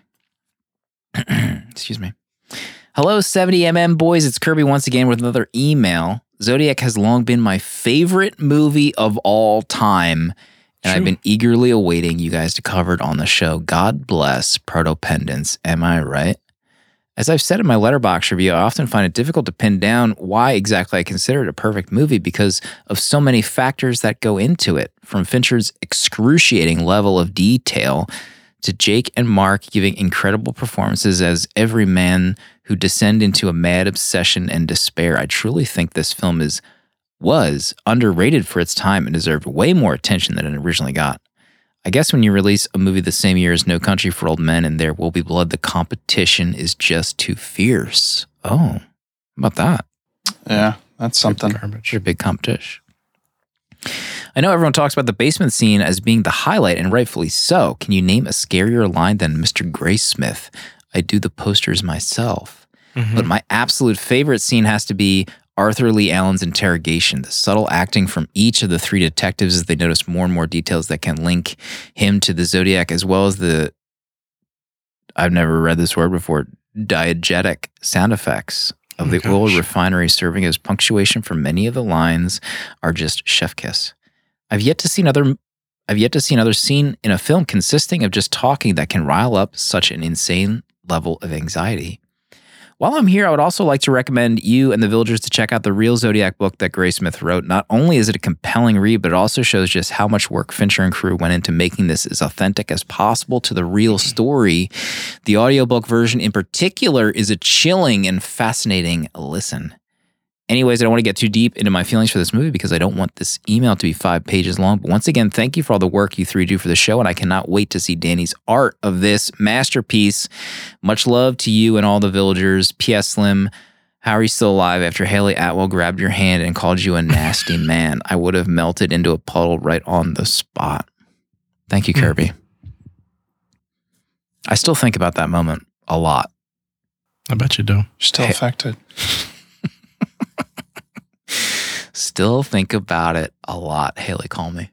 Excuse me. Hello, 70mm boys. It's Kirby once again with another email. Zodiac has long been my favorite movie of all time, and I've been eagerly awaiting you guys to cover it on the show. God bless Protopendence. Am I right? As I've said in my Letterboxd review, I often find it difficult to pin down why exactly I consider it a perfect movie because of so many factors that go into it, from Fincher's excruciating level of detail to Jake and Mark giving incredible performances as every man who descend into a mad obsession and despair. I truly think this film is was underrated for its time and deserved way more attention than it originally got. I guess when you release a movie the same year as No Country for Old Men and There Will Be Blood, the competition is just too fierce. Oh, how about that? Yeah, that's something. Garbage. Such a big competition. I know everyone talks about the basement scene as being the highlight, and rightfully so. Can you name a scarier line than Mr. Graysmith? I do the posters myself. Mhm. But my absolute favorite scene has to be Arthur Lee Allen's interrogation. The subtle acting from each of the three detectives as they notice more and more details that can link him to the Zodiac, as well as the I've never read this word before diegetic sound effects of the Oh, oil refinery serving as punctuation for many of the lines are just chef kiss. I've yet to see another I've yet to see another scene in a film consisting of just talking that can rile up such an insane level of anxiety. While I'm here, I would also like to recommend you and the villagers to check out the real Zodiac book that Graysmith wrote. Not only is it a compelling read, but it also shows just how much work Fincher and crew went into making this as authentic as possible to the real story. The audiobook version in particular is a chilling and fascinating listen. Anyways, I don't want to get too deep into my feelings for this movie because I don't want this email to be five pages long. But once again, thank you for all the work you three do for the show, and I cannot wait to see Danny's art of this masterpiece. Much love to you and all the villagers. P.S. Slim, how are you still alive after Hayley Atwell grabbed your hand and called you a nasty man? I would have melted into a puddle right on the spot. Thank you, hmm. Kirby. I still think about that moment a lot. I bet you do. Still affected. Still think about it a lot. Hayley, call me.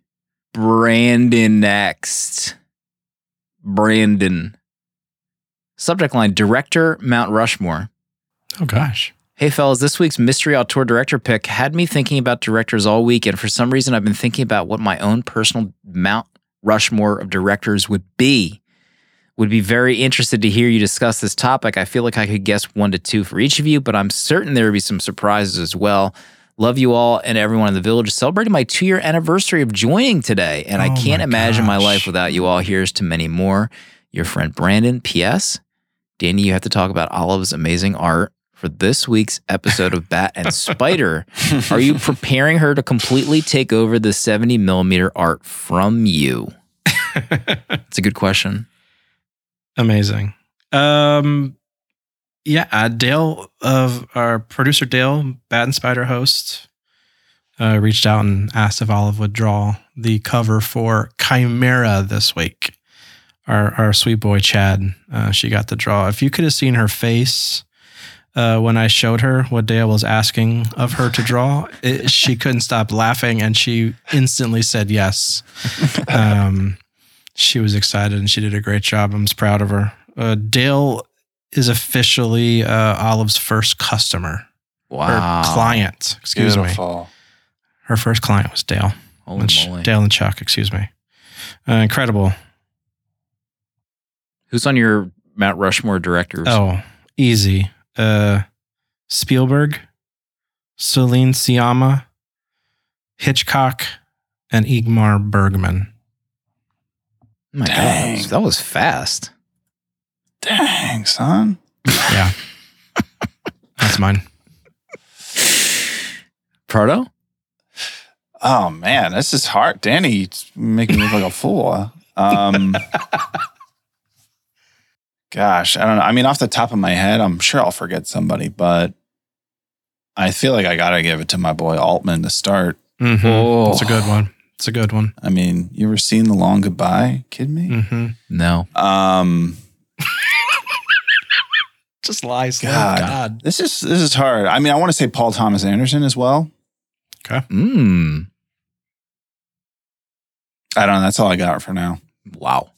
Brandon next. Brandon. Subject line Director Mount Rushmore. Oh gosh. Hey, fellas, this week's mystery auteur director pick had me thinking about directors all week. And for some reason, I've been thinking about what my own personal Mount Rushmore of directors would be. Would be very interested to hear you discuss this topic. I feel like I could guess one to two for each of you, but I'm certain there would be some surprises as well. Love you all and everyone in the village. Celebrating my two year anniversary of joining today, and I Oh can't my imagine my life without you all. Here's to many more. Your friend Brandon. P.S. Danny, you have to talk about Olive's amazing art for this week's episode of Bat and Spider. Are you preparing her to completely take over the 70 millimeter art from you? It's a good question. Amazing. Um, yeah, uh, Dale of our producer Dale, Bat and Spider host, uh, reached out and asked if Olive would draw the cover for Chimera this week. Our our sweet boy Chad, uh, she got the draw. If you could have seen her face uh, when I showed her what Dale was asking of her to draw, it, she couldn't stop laughing, and she instantly said yes. Um, she was excited and she did a great job. I'm proud of her. Uh, Dale is officially uh, Olive's first customer, Wow. or client. Excuse me. Her first client was Dale. Holy Which- moly. Dale and Chuck. Excuse me. Uh, incredible. Who's on your Mount Rushmore directors? Oh, easy. Uh, Spielberg, Céline Sciamma, Hitchcock, and Ingmar Bergman. my God. Dang. That was, that was fast. Dang, son. Yeah, that's mine. Proto? Oh man, this is hard. Danny making me look like a fool. Um, gosh, I don't know. I mean, off the top of my head, I'm sure I'll forget somebody, but I feel like I gotta give it to my boy Altman to start. Mm-hmm. Oh. That's a good one. It's a good one. I mean, you ever seen The Long Goodbye? Kidding me? Mm-hmm. No. Um, Just lies. God. God. this is this is hard. I mean, I want to say Paul Thomas Anderson as well. Okay. Mm. I don't know. That's all I got for now. Wow.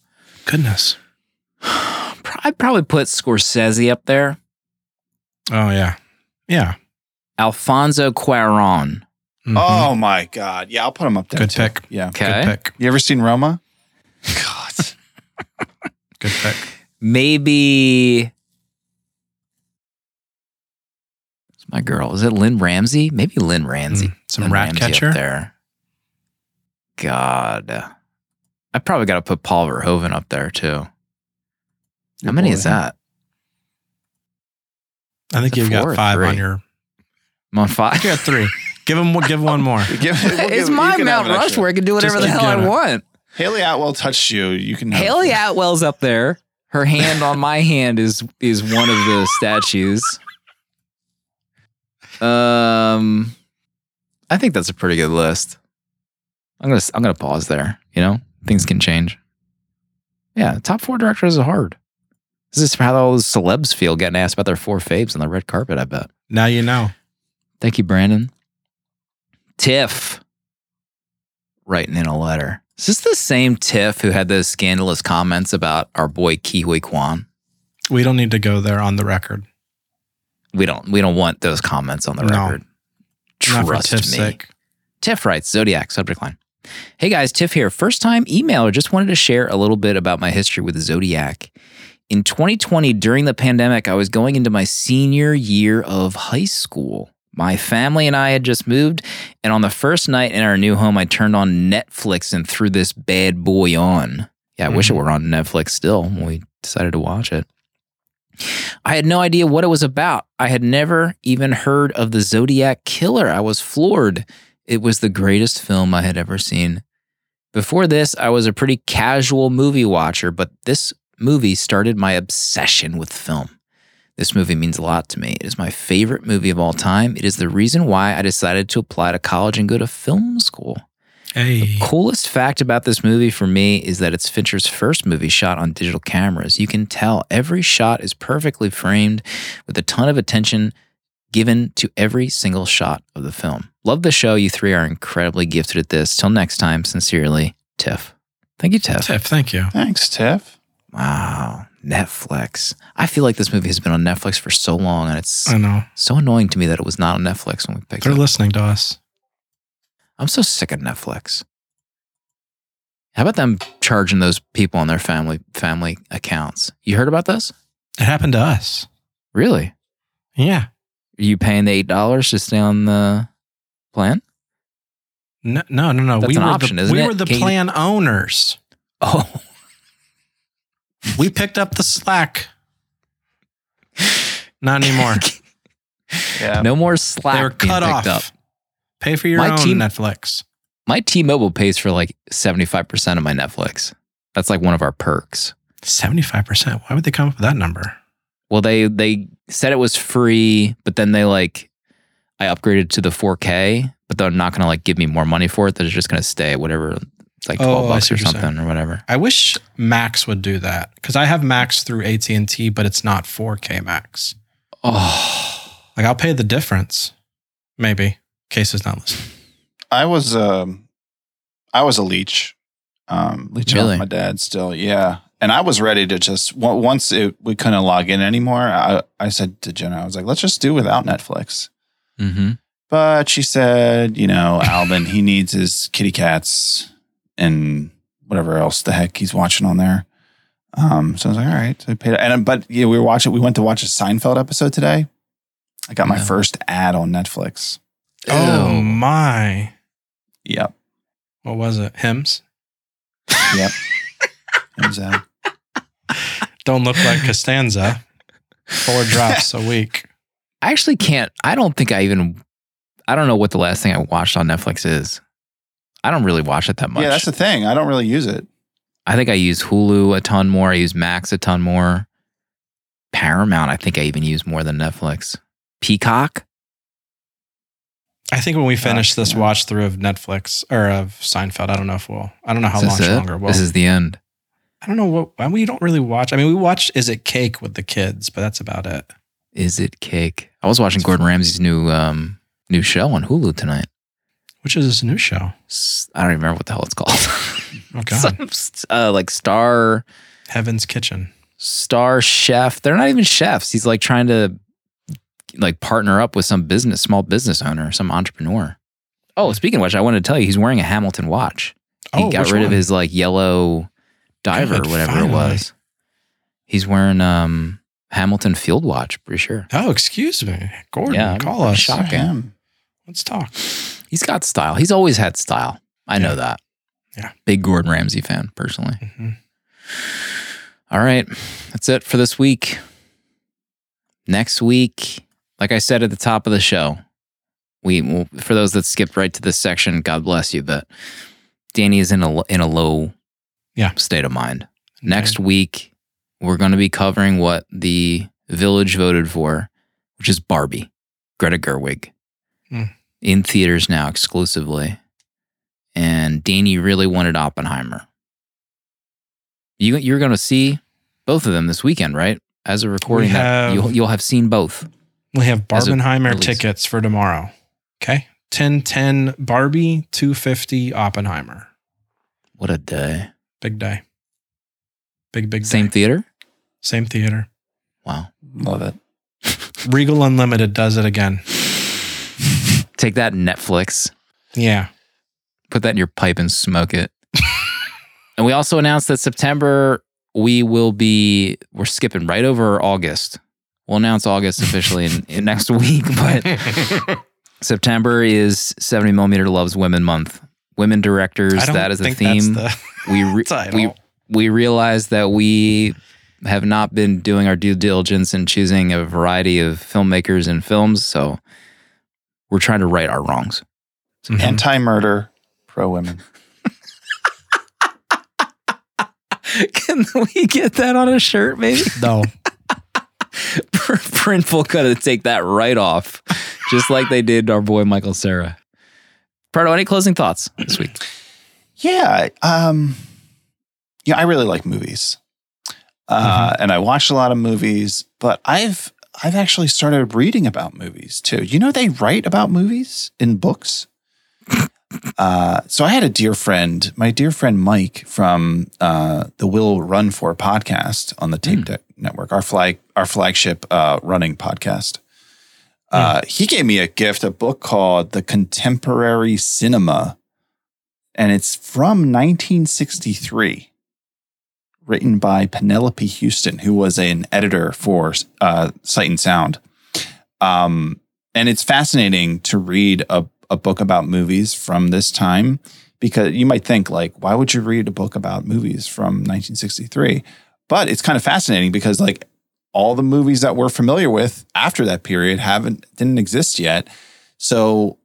Goodness. I'd probably put Scorsese up there. Oh yeah. Yeah. Alfonso Cuaron. Mhm. Oh my god. Yeah, I'll put him up there. Good too. pick. Yeah. Okay. Good pick. You ever seen Roma? God. Good pick. Maybe. It's my girl. Is it Lynne Ramsay? Maybe Lynne Ramsay. Mm, some Lynn rat Ramsey up catcher? there. God. I probably got to put Paul Verhoeven up there too. How many is that? I think you've got or five on your. I'm on five. You got three. give him. Give one more. Give- we'll it's give- my can have Mount an. Rushmore. I can do whatever Just the hell I it. want. Hayley Atwell touched you. You can Hayley Atwell's up there. Her hand on my hand is is one of the statues. Um, I think that's a pretty good list. I'm gonna I'm gonna pause there. You know, things can change. Yeah, top four directors is hard. This is how all those celebs feel getting asked about their four faves on the red carpet. I bet. Now you know. Thank you, Brandon. Tiff writing in a letter. Is this the same Tiff who had those scandalous comments about our boy Ke Huy Quan? We don't need to go there on the record. We don't we don't want those comments on the No. record. Trust me. sake. Tiff writes, Zodiac, subject line. Hey guys, Tiff here. First time emailer. Just wanted to share a little bit about my history with Zodiac. In 2020, during the pandemic, I was going into my senior year of high school. My family and I had just moved, and on the first night in our new home, I turned on Netflix and threw this bad boy on. Yeah, I wish it were on Netflix still when we decided to watch it. I had no idea what it was about. I had never even heard of the Zodiac Killer. I was floored. It was the greatest film I had ever seen. Before this, I was a pretty casual movie watcher, but this movie started my obsession with film. This movie means a lot to me. It is my favorite movie of all time. It is the reason why I decided to apply to college and go to film school. Hey. Coolest fact about this movie for me is that it's Fincher's first movie shot on digital cameras. You can tell every shot is perfectly framed with a ton of attention given to every single shot of the film. Love the show. You three are incredibly gifted at this. Till next time, sincerely, Tiff. Thank you, Tiff. Tiff, thank you. Thanks, Tiff. Wow. Netflix. I feel like this movie has been on Netflix for so long, and it's I know. so annoying to me that it was not on Netflix when we picked They're it. listening to us. I'm so sick of Netflix. How about them charging those people on their family family accounts? You heard about this? It happened to us. Really? Yeah. Are you paying the eight dollars to stay on the plan? No, no, no. no. That's we an were option, the, isn't we it? were the Can't you- plan owners. Oh, We picked up the slack. Not anymore. Yeah. no more Slack. they were cut off. Pay for your My own team- Netflix. My T-Mobile pays for like seventy five percent of my Netflix. That's like one of our perks. Seventy-five percent. Why would they come up with that number? Well, they they said it was free, but then they like I upgraded to the 4K, but they're not gonna like give me more money for it. They're just gonna stay at whatever, it's like Oh, twelve I bucks or something or whatever. I wish Max would do that because I have Max through AT and T, but it's not 4K Max. Oh, Like I'll pay the difference, maybe. Case is not listening. I was um I was a leech. Um leeching Really? off my dad still, yeah. And I was ready to just once it, we couldn't log in anymore. I, I said to Jenna, I was like, let's just do without Netflix. mm-hmm. But she said, you know, Alvin, he needs his kitty cats and whatever else the heck he's watching on there. Um, so I was like, all right. So I paid and but yeah, we were watching we went to watch a Seinfeld episode today. I got my Yeah. first ad on Netflix. Oh my! Yep. What was it? Hims. Yep. It was, Don't look like Costanza. Four drops a week. I actually can't. I don't think I even. I don't know what the last thing I watched on Netflix is. I don't really watch it that much. yeah, that's the thing. I don't really use it. I think I use Hulu a ton more. I use Max a ton more. Paramount, I think I even use more than Netflix. Peacock. I think when we finish this yeah. watch through of Netflix or of Seinfeld, I don't know if we'll. I don't know how Is this much it? longer. We'll, this is the end. I don't know what. I mean, we don't really watch. I mean, we watched Is It Cake with the kids, but that's about it. Is it cake? I was watching Gordon Ramsay's new um new show on Hulu tonight. Which is his new show. I don't even remember what the hell it's called. Oh God, Some uh, like Star Heaven's Kitchen. Star Chef. They're not even chefs. He's like trying to like partner up with some business, small business owner, some entrepreneur. Oh, speaking of which, I wanted to tell you, he's wearing a Hamilton watch. He Oh, got rid of his like yellow diver Good, or whatever finally. it was. He's wearing um Hamilton field watch, pretty sure. Oh, excuse me, Gordon. Yeah, call us. Shocking. Him. Let's talk. He's got style. He's always had style. I know that. Yeah. Big Gordon Ramsay fan, personally. Mhm. All right. That's it for this week. Next week, like I said at the top of the show, we for those that skipped right to this section, God bless you, but Danny is in a in a low Yeah. state of mind. Next week, we're going to be covering what the village voted for, which is Barbie, Greta Gerwig, Hmm. in theaters now exclusively. And Danny really wanted Oppenheimer. You you're going to see both of them this weekend, right? As a recording, We that you'll you'll have seen both. We have As Barbenheimer tickets for tomorrow. Okay. 1010 Barbie, 250 Oppenheimer. What a day! Big day. Big, big day. Same day. theater. Same theater. Wow. Love it. Regal Unlimited does it again. Take that Netflix. Yeah. put that in your pipe and smoke it. and we also announced that September we will be we're skipping right over August. We'll announce August officially in, in next week, but September is 70 millimeter loves women month. Women directors, I don't that is a think theme. That's we the re- title. we we realize that we have not been doing our due diligence in choosing a variety of filmmakers and films, so we're trying to right our wrongs. Mhm. Anti-murder, pro-women. Can we get that on a shirt, maybe? no. Printful got to take that right off, just like they did our boy Michael Cera. Pardo, any closing thoughts this week? Yeah. Um, yeah, I really like movies. Uh, and I watch a lot of movies, but I've I've actually started reading about movies too. You know, they write about movies in books. Uh, so I had a dear friend, my dear friend Mike from uh, the Will Run For podcast on the Tape Deck Network, our flag, our flagship uh, running podcast. Uh, He gave me a gift, a book called The Contemporary Cinema, and it's from 1963, written by Penelope Houston, who was an editor for uh, Sight and Sound. Um, and it's fascinating to read a, a book about movies from this time because you might think like, why would you read a book about movies from 1963? But it's kind of fascinating because like all the movies that we're familiar with after that period haven't didn't exist yet. So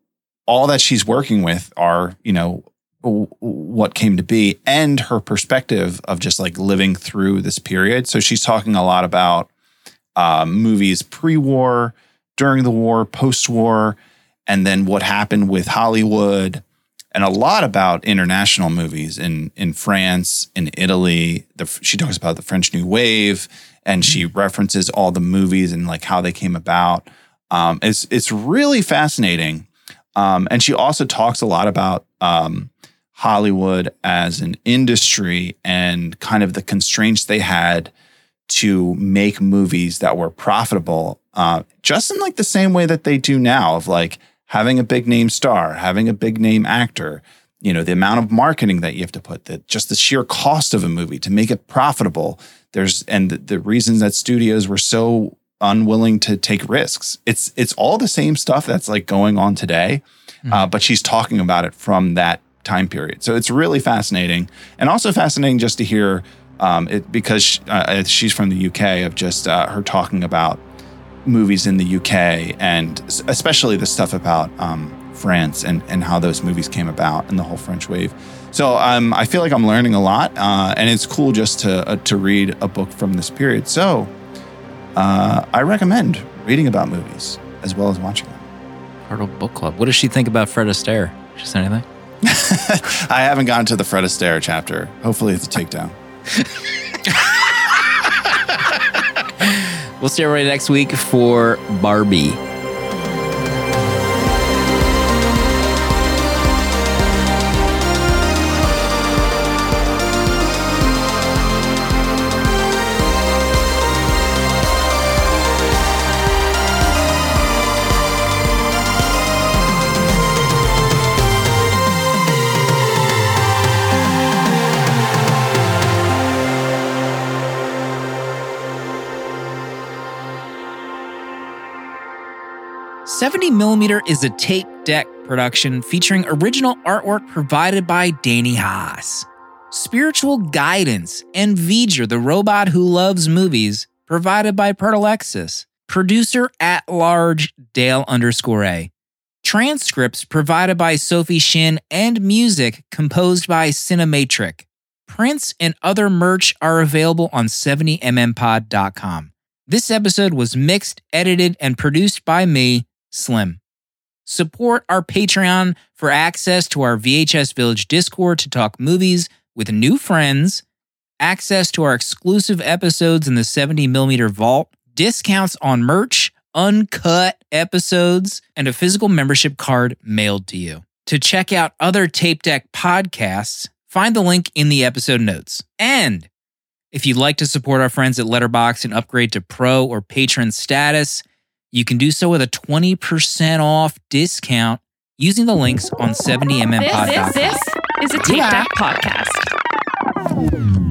all that she's working with are, you know, what came to be and her perspective of just like living through this period. So she's talking a lot about uh, movies pre-war, during the war, post-war, and then what happened with Hollywood, and a lot about international movies in in France, in Italy. The, she talks about the French New Wave, and she references all the movies and like how they came about. Um, it's it's really fascinating, um, and she also talks a lot about um, Hollywood as an industry and kind of the constraints they had to make movies that were profitable, uh, just in like the same way that they do now, of like having a big name star, having a big name actor, you know, the amount of marketing that you have to put, that just the sheer cost of a movie to make it profitable. There's and the, the reasons that studios were so unwilling to take risks. It's it's all the same stuff that's like going on today, uh, but she's talking about it from that time period. So it's really fascinating, and also fascinating just to hear um, it because uh, she's from the UK of just uh, her talking about movies in the UK and especially the stuff about um, France and, and how those movies came about and the whole French wave. So um, I feel like I'm learning a lot, uh, and it's cool just to uh, to read a book from this period. So uh, I recommend reading about movies as well as watching them. Pardo Book Club. What does she think about Fred Astaire? She said anything? I haven't gotten to the Fred Astaire chapter. Hopefully, it's a takedown. We'll see everybody next week for Barbie. 70mm is a tape deck production featuring original artwork provided by Danny Haas. Spiritual guidance and V'ger, the robot who loves movies, provided by Pertalexis. Producer at large Dale underscore A. Transcripts provided by Sophie Shin and music composed by Cinematric. Prints and other merch are available on 70mmpod.com. This episode was mixed, edited, and produced by me, Slim. Support our Patreon for access to our VHS Village Discord to talk movies with new friends, access to our exclusive episodes in the 70mm vault, discounts on merch, uncut episodes, and a physical membership card mailed to you. To check out other Tape Deck podcasts, find the link in the episode notes. And if you'd like to support our friends at Letterboxd and upgrade to pro or patron status, you can do so with a 20% off discount using the links on 70mmpod.com. This, this, this is a Tape Yeah. Deck podcast.